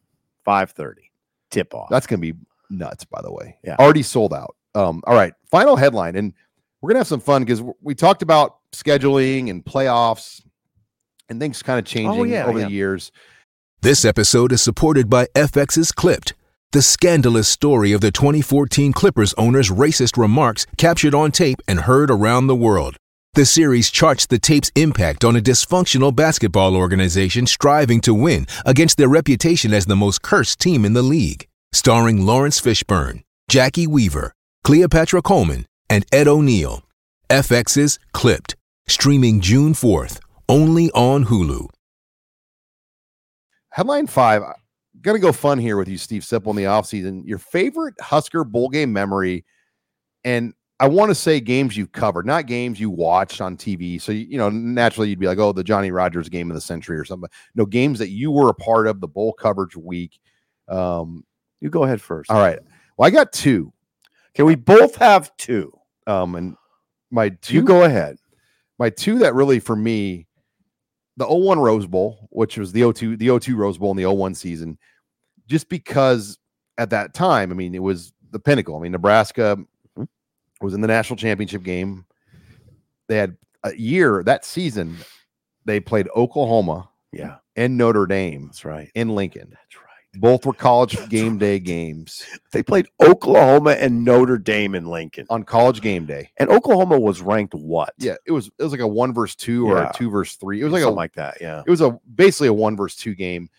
five thirty, tip off. That's going to be nuts, by the way. Yeah. already sold out. Um, all right, final headline, and we're gonna have some fun because we talked about scheduling and playoffs and things kind of changing Oh, yeah, over yeah. the years. This episode is supported by FX's Clipped, the scandalous story of the 2014 Clippers owner's racist remarks captured on tape and heard around the world. The series charts the tape's impact on a dysfunctional basketball organization striving to win against their reputation as the most cursed team in the league. Starring Laurence Fishburne, Jacki Weaver, Cleopatra Coleman, and Ed O'Neill. FX's Clipped, streaming June 4th, only on Hulu. Headline five. Gonna go fun here with you, Steve Sipple, in the offseason. Your favorite Husker bowl game memory, and I want to say games you've covered, not games you watched on TV. So you, you know, naturally you'd be like, oh, the Johnny Rogers game of the century or something. No, games that you were a part of the bowl coverage week. Um, you go ahead first. all right. Well, I got two. Can we both have two? Um, and my two You go ahead. my two that really for me the 01 Rose Bowl, which was the 02 the 02 Rose Bowl in the 01 season, just because at that time, I mean, it was the pinnacle. I mean, Nebraska. Was in the national championship game. They had a year that season, they played Oklahoma Yeah, and Notre Dame that's right. in Lincoln. That's right. Both were college game day games They played Oklahoma and Notre Dame in Lincoln. on college game day. And Oklahoma was ranked what? Yeah, it was it was like a one versus two or Yeah. a two versus three. It was like Something a like that. Yeah. it was a basically a one versus two game.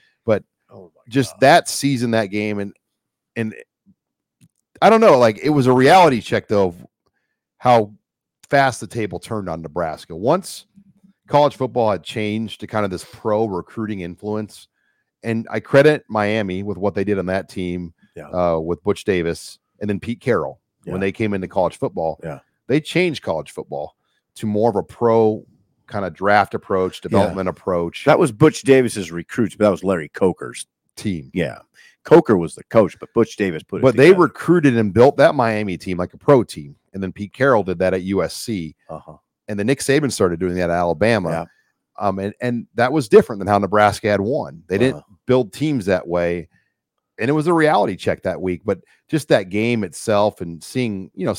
Oh Just God. that season, that game, and and I don't know, like it was a reality check though of how fast the table turned on Nebraska. Once college football had changed to kind of this pro recruiting influence, and I credit Miami with what they did on that team Yeah. uh, with Butch Davis and then Pete Carroll Yeah. when they came into college football. Yeah. They changed college football to more of a pro kind of draft approach, development approach That was Butch Davis's recruits, but that was Larry Coker's. team. Yeah. Coker was the coach, but Butch Davis put it But they recruited and built that Miami team like a pro team. And then Pete Carroll did that at USC. uh-huh. And then Nick Saban started doing that at Alabama. Yeah. Um, and, and that was different than how Nebraska had won. They didn't Uh-huh. build teams that way. And it was a reality check that week. But just that game itself and seeing, you know,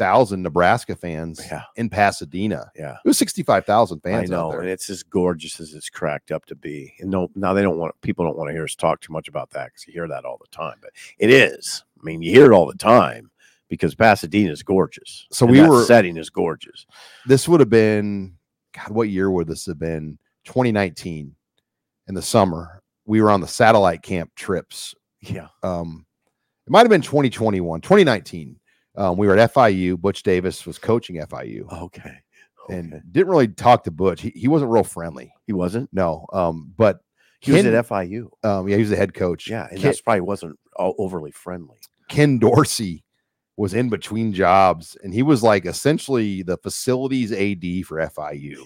65,000 Nebraska fans Yeah. in Pasadena. Yeah. It was 65,000 I fans out know, and it's as gorgeous as it's cracked up to be. And no, now they don't want people don't want to hear us talk too much about that because you hear that all the time. But it is. I mean, you hear it all the time because Pasadena is gorgeous. So we that were- setting is gorgeous. this would have been God, what year would this have been? 2019 in the summer. We were on the satellite camp trips. Yeah. Um, it might have been 2021, 2019. Um, we were at FIU. Butch Davis was coaching FIU Okay. and didn't really talk to Butch. He, he wasn't real friendly. he wasn't. No. Um, but He was at FIU. um, yeah, he was the head coach. Yeah, and Ken, that's probably wasn't overly friendly. Ken Dorsey was in between jobs and he was like essentially the facilities AD for FIU.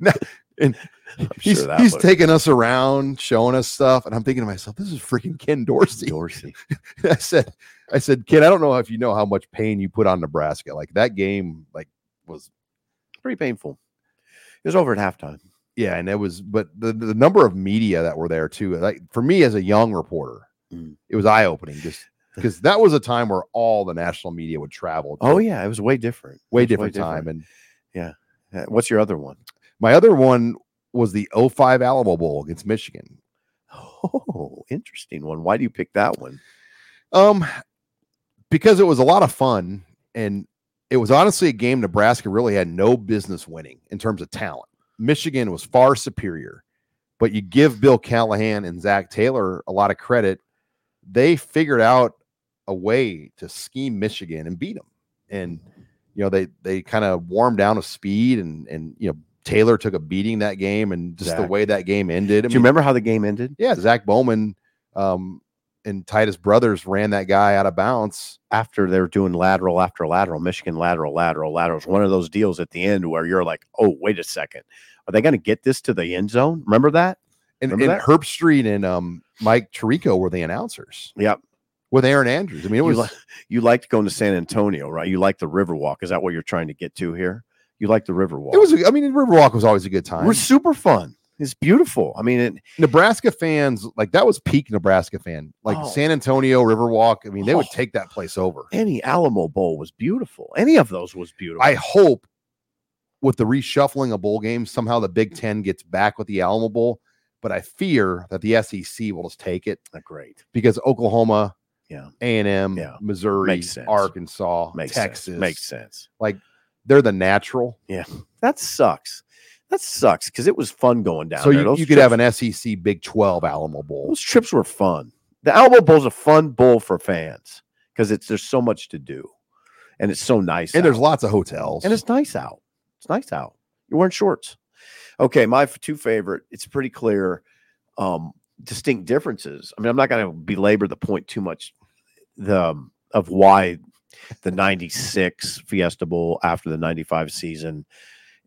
Now- and I'm he's, sure he's taking us around, showing us stuff, and I'm thinking to myself, "This is freaking Ken Dorsey." Dorsey. I said, "I said, kid, I don't know if you know how much pain you put on Nebraska. Like that game, like was Pretty painful. It was over at halftime. yeah, and it was, but the the number of media that were there too. Like for me as a young reporter, Mm. it was eye opening just because that was a time where all the national media would travel. Oh yeah, it was way different. Way different time. And yeah. What's your other one? my other one was the 05 Alamo Bowl against Michigan. Oh, interesting one. Why do you pick that one? Um, because it was a lot of fun, and it was honestly a game Nebraska really had no business winning in terms of talent. Michigan was far superior, but you give Bill Callahan and Zach Taylor a lot of credit. They figured out a way to scheme Michigan and beat them, and you know they they kind of warmed down to speed, and and you know Taylor took a beating that game, and just the way that game ended. I Do you remember how the game ended? yeah, Zach Bowman um, and Titus Brothers ran that guy out of bounds. After they were doing lateral after lateral, Michigan lateral, lateral, lateral. It one of those deals at the end where you're like, oh, wait a second. Are they going to get this to the end zone? Remember that? And, Remember and that? Herbstreit and um, Mike Tirico were the announcers Yep. with Erin Andrews. I mean, it You, was li- you liked going to San Antonio, right? You like the Riverwalk. Is that what you're trying to get to here? You like the Riverwalk. it was. a- I mean, Riverwalk was always a good time. We're super fun. It's beautiful. I mean, it, Nebraska fans like that was peak Nebraska fan. Like Oh. San Antonio Riverwalk. I mean, they would Oh. take that place over. any Alamo Bowl was beautiful. Any of those was beautiful. I hope with the reshuffling of bowl games, somehow the Big Ten gets back with the Alamo Bowl. But I fear that the SEC will just take it Uh, great. because Oklahoma, Yeah. A and M, Yeah. Missouri. Arkansas, Makes Texas, sense. Makes sense. Like they're the natural. Yeah, that sucks. That sucks because it was fun going down so there. you, Those you could have an SEC Big Twelve Alamo Bowl. Those trips were fun. The Alamo Bowl's a fun bowl for fans because it's there's so much to do, and it's so nice. and there's lots of hotels. and it's nice out. It's nice out. You're wearing shorts. Okay, my two favorite. It's pretty clear. Um, distinct differences. I mean, I'm not going to belabor the point too much. The um, of why the '96 Fiesta Bowl after the '95 season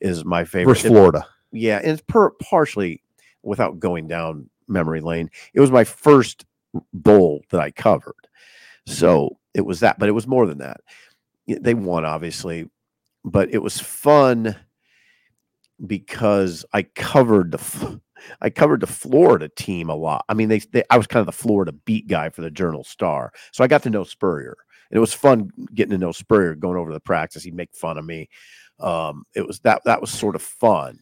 is my favorite. versus Florida. Yeah, and it's per partially without going down memory lane. It was my first bowl that I covered. So mm-hmm. it was that, but it was more than that. They won, obviously, but it was fun because I covered the I covered the Florida team a lot. I mean, they, they I was kind of the Florida beat guy for the Journal Star, so I got to know Spurrier. And it was fun getting to know Spurrier, going over to the practice. He'd make fun of me. Um, it was that that was sort of fun.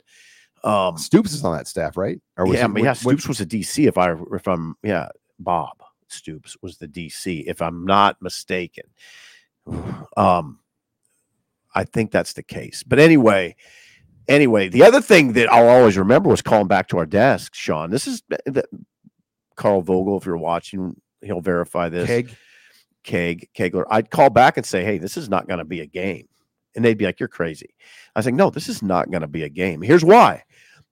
Um, Stoops is on that staff, right? Or yeah, he- yeah, what- Stoops was a DC. If I if I'm yeah, Bob Stoops was the DC. If I'm not mistaken, um, I think that's the case. But anyway, anyway, the other thing that I'll always remember was calling back to our desk, Sean. This is the, Carl Vogel. If you're watching, he'll verify this. Keg. Keg, Kegler, I'd call back and say, Hey, this is not going to be a game. And they'd be like, You're crazy. I like, No, this is not going to be a game. Here's why.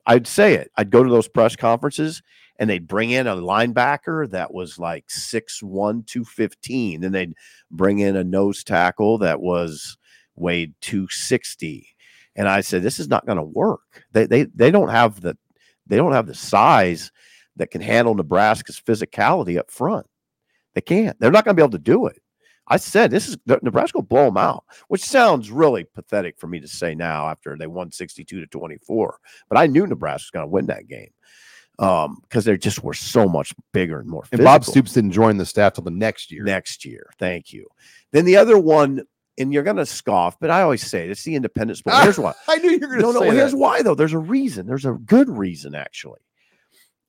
I'd say it. I'd go to those press conferences and they'd bring in a linebacker that was like 6'1, 215. Then they'd bring in a nose tackle that was weighed 260. And I said, This is not going to work. They, they they don't have the they don't have the size that can handle Nebraska's physicality up front. They can't. They're not going to be able to do it. I said this is Nebraska will blow them out, which sounds really pathetic for me to say now after they won 62 to 24. But I knew Nebraska was going to win that game um, because they just were so much bigger and more. And Bob Stoops didn't join the staff till the next year. next year. Thank you. Then the other one, and you're going to scoff, but I always say it, it's the Independence Bowl. Here's why. I knew you were going to No, no. Here's that. why though. There's a reason. There's a good reason actually.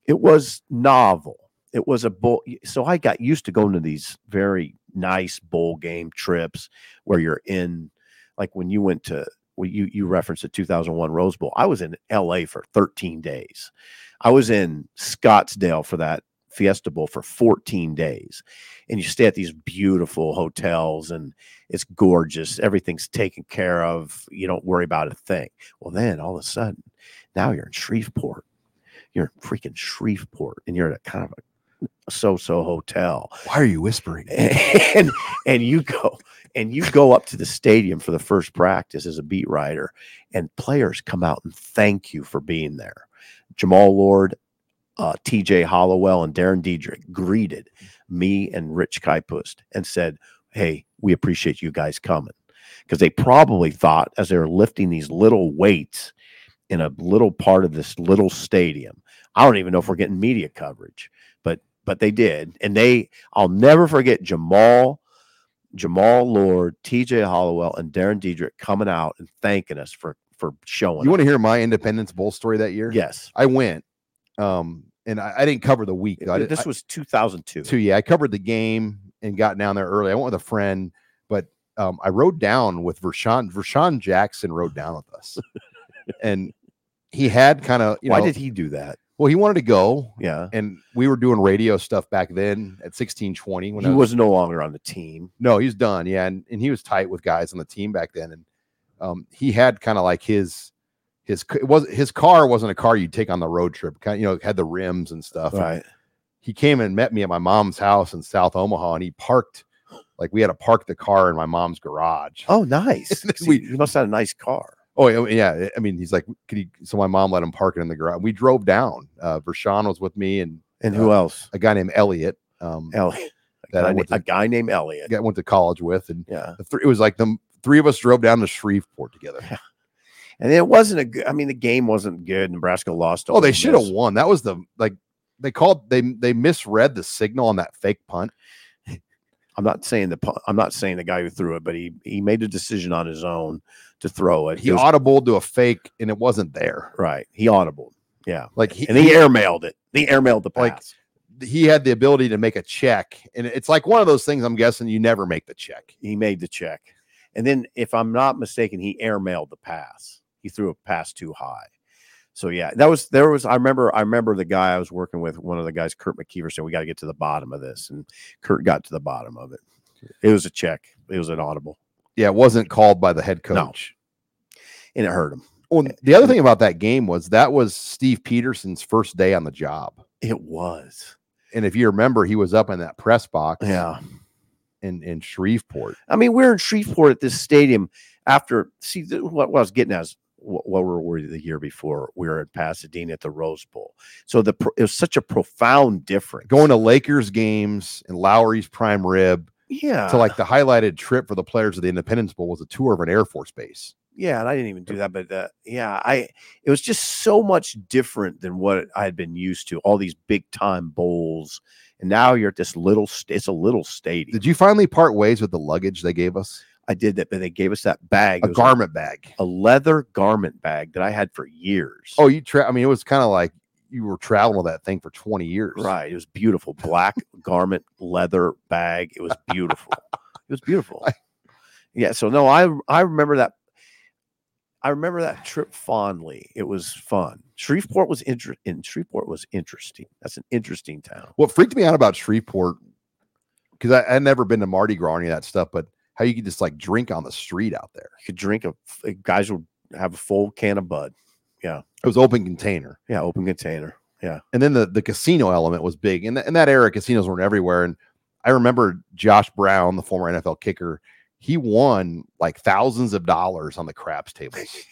It was novel. It was a bowl. So I got used to going to these very nice bowl game trips where you're in, like when you went to. Well, you you referenced the 2001 Rose Bowl. I was in L.A. for 13 days. I was in Scottsdale for that Fiesta Bowl for 14 days, and you stay at these beautiful hotels, and it's gorgeous. Everything's taken care of. You don't worry about a thing. Well, then all of a sudden, now you're in Shreveport. You're in freaking Shreveport, and you're at a kind of a so-so hotel, Why are you whispering? and and you go and you go up to the stadium for the first practice as a beat writer, and players come out and thank you for being there. Jamal Lord, uh, T.J. Hollowell, and Dahrran Diedrick greeted me and Rich Kaipust and said, "Hey, we appreciate you guys coming," because they probably thought as they were lifting these little weights in a little part of this little stadium. I don't even know if we're getting media coverage, but they did, and they. I'll never forget Jamal, Jamal Lord, T.J. Hollowell, and Dahrran Diedrick coming out and thanking us for for showing. You want to hear my Independence Bowl story that year? Yes, I went, um, and I, I didn't cover the week. I this was 2002. too. Yeah, I covered the game and got down there early. I went with a friend, but um, I rode down with Vershawn. Vershawn Jackson rode down with us, and he had kind of you Why know. did he do that? Well, he wanted to go, Yeah, and we were doing radio stuff back then at sixteen twenty. When he I was no longer on the team. no, he's done. Yeah, and, and he was tight with guys on the team back then, and um, he had kind of like his his it was his car wasn't a car you'd take on the road trip. Kind you know had the rims and stuff. and Right. he came and met me at my mom's house in South Omaha, and he parked like we had to park the car in my mom's garage. Oh, nice. And we- he must have had a nice car. Oh yeah, yeah. I mean, he's like, could he? So my mom let him park it in the garage. We drove down. Uh, Vershawn was with me, and And who else? a guy named Elliot. Um, Elliot. A that I guy, went to- a guy named Elliot. I went to college with, and Yeah. the three, it was like the three of us drove down to Shreveport together. And it wasn't a good, I mean, the game wasn't good. Nebraska lost. Oh, they should have won. That was the like they called they they misread the signal on that fake punt. I'm not saying the I'm not saying the guy who threw it, but he he made a decision on his own to throw it. He It was- audibled to a fake, and it wasn't there. right. He audible. Yeah. Like he, And he airmailed it. He airmailed the Like, pass. he had the ability to make a check, and it's like one of those things. I'm guessing you never make the check. he made the check. And then, if I'm not mistaken, he airmailed the pass. He threw a pass too high. So yeah, that was there was. I remember. I remember the guy I was working with. One of the guys, Kurt McKeever, said we got to get to the bottom of this, and Kurt got to the bottom of it. It was a check. It was an audible, Yeah, it wasn't called by the head No. coach. and it hurt him. Well, the other thing about that game was that was Steve Pederson's first day on the job. It was. And if you remember, he was up in that press box Yeah. in, in Shreveport. I mean, we're in Shreveport at this stadium after. See, what, what I was getting at is what, what were we the year before? We were in Pasadena at the Rose Bowl. So the it was such a profound difference. Going to Lakers games and Lawry's prime rib yeah, to like the highlighted trip for the players of the Independence Bowl was a tour of an Air Force base. yeah, and I didn't even do that, but uh, yeah, I it was just so much different than what I had been used to. All these big time bowls, and now you're at this little. St- it's a little stadium. Did you finally part ways with the luggage they gave us? I did that, but they gave us that bag. A garment bag. a leather garment bag that I had for years. Oh, you tra- I mean, it was kind of like you were traveling with that thing for 20 years. right. It was beautiful. Black garment leather bag. It was beautiful. it was beautiful. Yeah. So no, I I remember that. I remember that trip fondly. It was fun. Shreveport was inter- in Shreveport was interesting. That's an interesting town. What freaked me out about Shreveport, because I had never been to Mardi Gras or any of that stuff, but how you could just like drink on the street out there. You could drink a guys would have a full can of Bud. It was open container. Yeah, open container. Yeah. And then the, the casino element was big. And, th- in that era, casinos weren't everywhere. And I remember Josh Brown, the former NFL kicker, he won like thousands of dollars on the craps tables.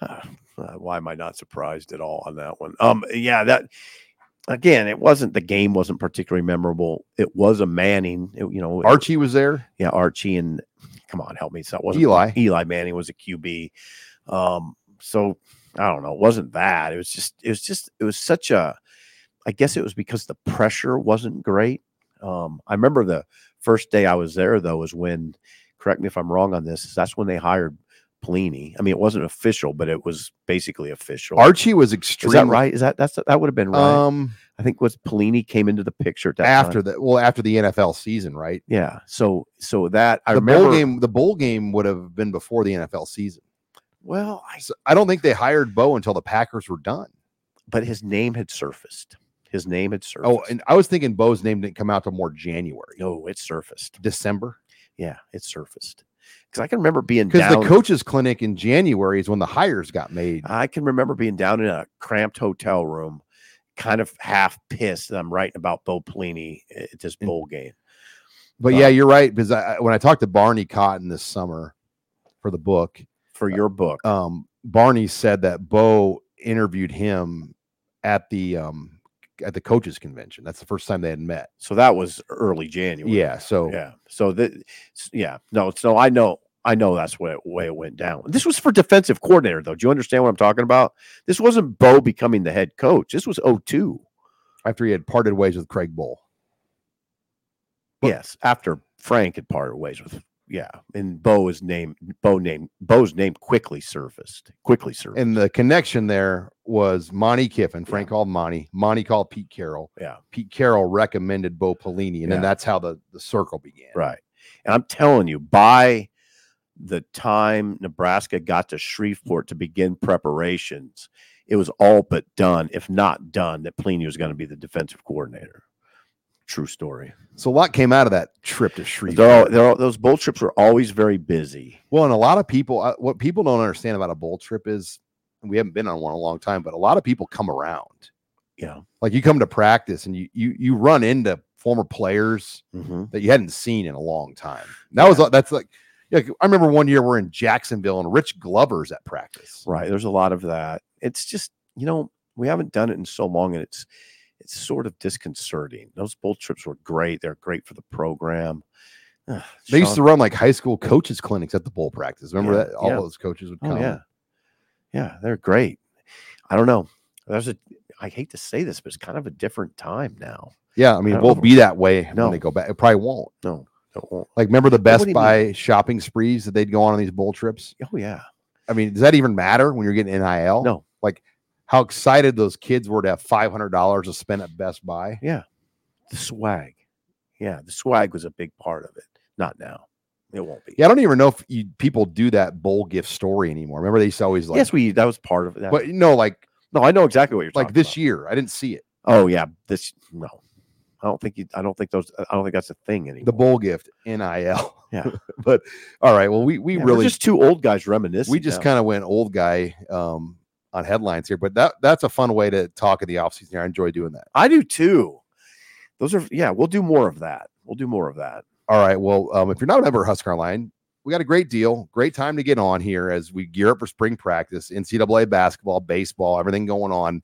Uh, uh, why am I not surprised at all on that one? Um, yeah, that again, it wasn't the game wasn't particularly memorable. It was a Manning, it- you know, Archie was there. yeah, Archie and come on, help me. So it wasn't Eli. Eli Manning was a QB. Um, so I don't know. It wasn't that. It was just. It was just. It was such a. I guess it was because the pressure wasn't great. Um, I remember the first day I was there though was when. Correct me if I'm wrong on this. That's when they hired Pelini. I mean, it wasn't official, but it was basically official. Archie was extreme. is that right? Is that that's that would have been right? Um, I think was Pelini came into the picture that after the well, after the NFL season, right? Yeah. So so that I the remember. bowl game, the bowl game would have been before the NFL season. Well, I So I don't think they hired Bo until the Packers were done. but his name had surfaced. His name had oh, surfaced. Oh, and I was thinking Bo's name didn't come out till more January, no, it surfaced. December, Yeah, it surfaced. Because I can remember being because the coaches clinic in January is when the hires got made. I can remember being down in a cramped hotel room, kind of half pissed that I'm writing about Bo Pelini at this And- bowl game. But yeah, you're right. Because I- when I talked to Barney Cotton this summer for the book, For your book, um, Barney said that Bo interviewed him at the um, at the coaches convention. That's the first time they had met. so that was early January. Yeah. So yeah. So that, yeah, no. So I know, I know that's what way it went down. This was for defensive coordinator, though. Do you understand what I'm talking about? This wasn't Bo becoming the head coach. This was 02. after he had parted ways with Craig Bohl. But- yes, after Frank had parted ways with yeah, and Bo is named Bo name Bo's name quickly surfaced. Quickly surfaced. And the connection there was Monte Kiffin. Frank called Monte. Monte called Pete Carroll. yeah, Pete Carroll recommended Bo Pelini, and then that's how the, the circle began. right. And I'm telling you, by the time Nebraska got to Shreveport to begin preparations, it was all but done, if not done, that Pelini was going to be the defensive coordinator. True story. So a lot came out of that trip to all, Shreveport. they're all, those bowl trips were always very busy. well, and a lot of people, uh, what people don't understand about a bowl trip is, we haven't been on one a long time, but a lot of people come around. Yeah. Like you come to practice and you you you run into former players hmm that you hadn't seen in a long time. That was that's like, like I remember one year we're in Jacksonville and Rich Glover's at practice. Right. There's a lot of that. It's just, you know, we haven't done it in so long and it's it's sort of disconcerting. Those bowl trips were great. They're great for the program. They used to run like high school coaches clinics at the bowl practice. Remember Yeah, that? All yeah. those coaches would Oh come. yeah. Yeah, they're great. I don't know. There's a I hate to say this, but it's kind of a different time now. Yeah, I mean, it won't be that way No. when they go back. It probably won't. No. no Like, remember the Best you mean? Buy shopping sprees that they'd go on on these bowl trips? oh yeah. I mean, does that even matter when you're getting NIL? No. Like, how excited those kids were to have five hundred dollars to spend at Best Buy. Yeah. The swag. Yeah, the swag was a big part of it. Not now. It won't be. Yeah, I don't even know if you, people do that bowl gift story anymore. Remember, they used to always like, yes, we that was part of it. but no, like, no, I know exactly what you're talking about. like this about. year, I didn't see it. Oh yeah, this no. I don't think you, I don't think those I don't think that's a thing anymore. The bowl gift, NIL. Yeah. but all right, well, we we Yeah, we're really just two old guys reminiscing. we just kind of went old guy um on headlines here, but that that's a fun way to talk in the offseason here. I enjoy doing that. I do too. Those are yeah, we'll do more of that. We'll do more of that. All right. Well, um, if you're not a member of Husker Line, we got a great deal, great time to get on here as we gear up for spring practice, NCAA basketball, baseball, everything going on.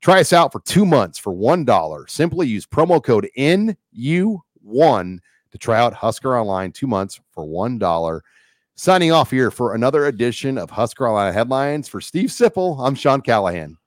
Try us out for two months for one dollar. Simply use promo code NU1 to try out Husker Online two months for one dollar. Signing off here for another edition of Husker Online headlines for Steve Sipple. I'm Sean Callahan.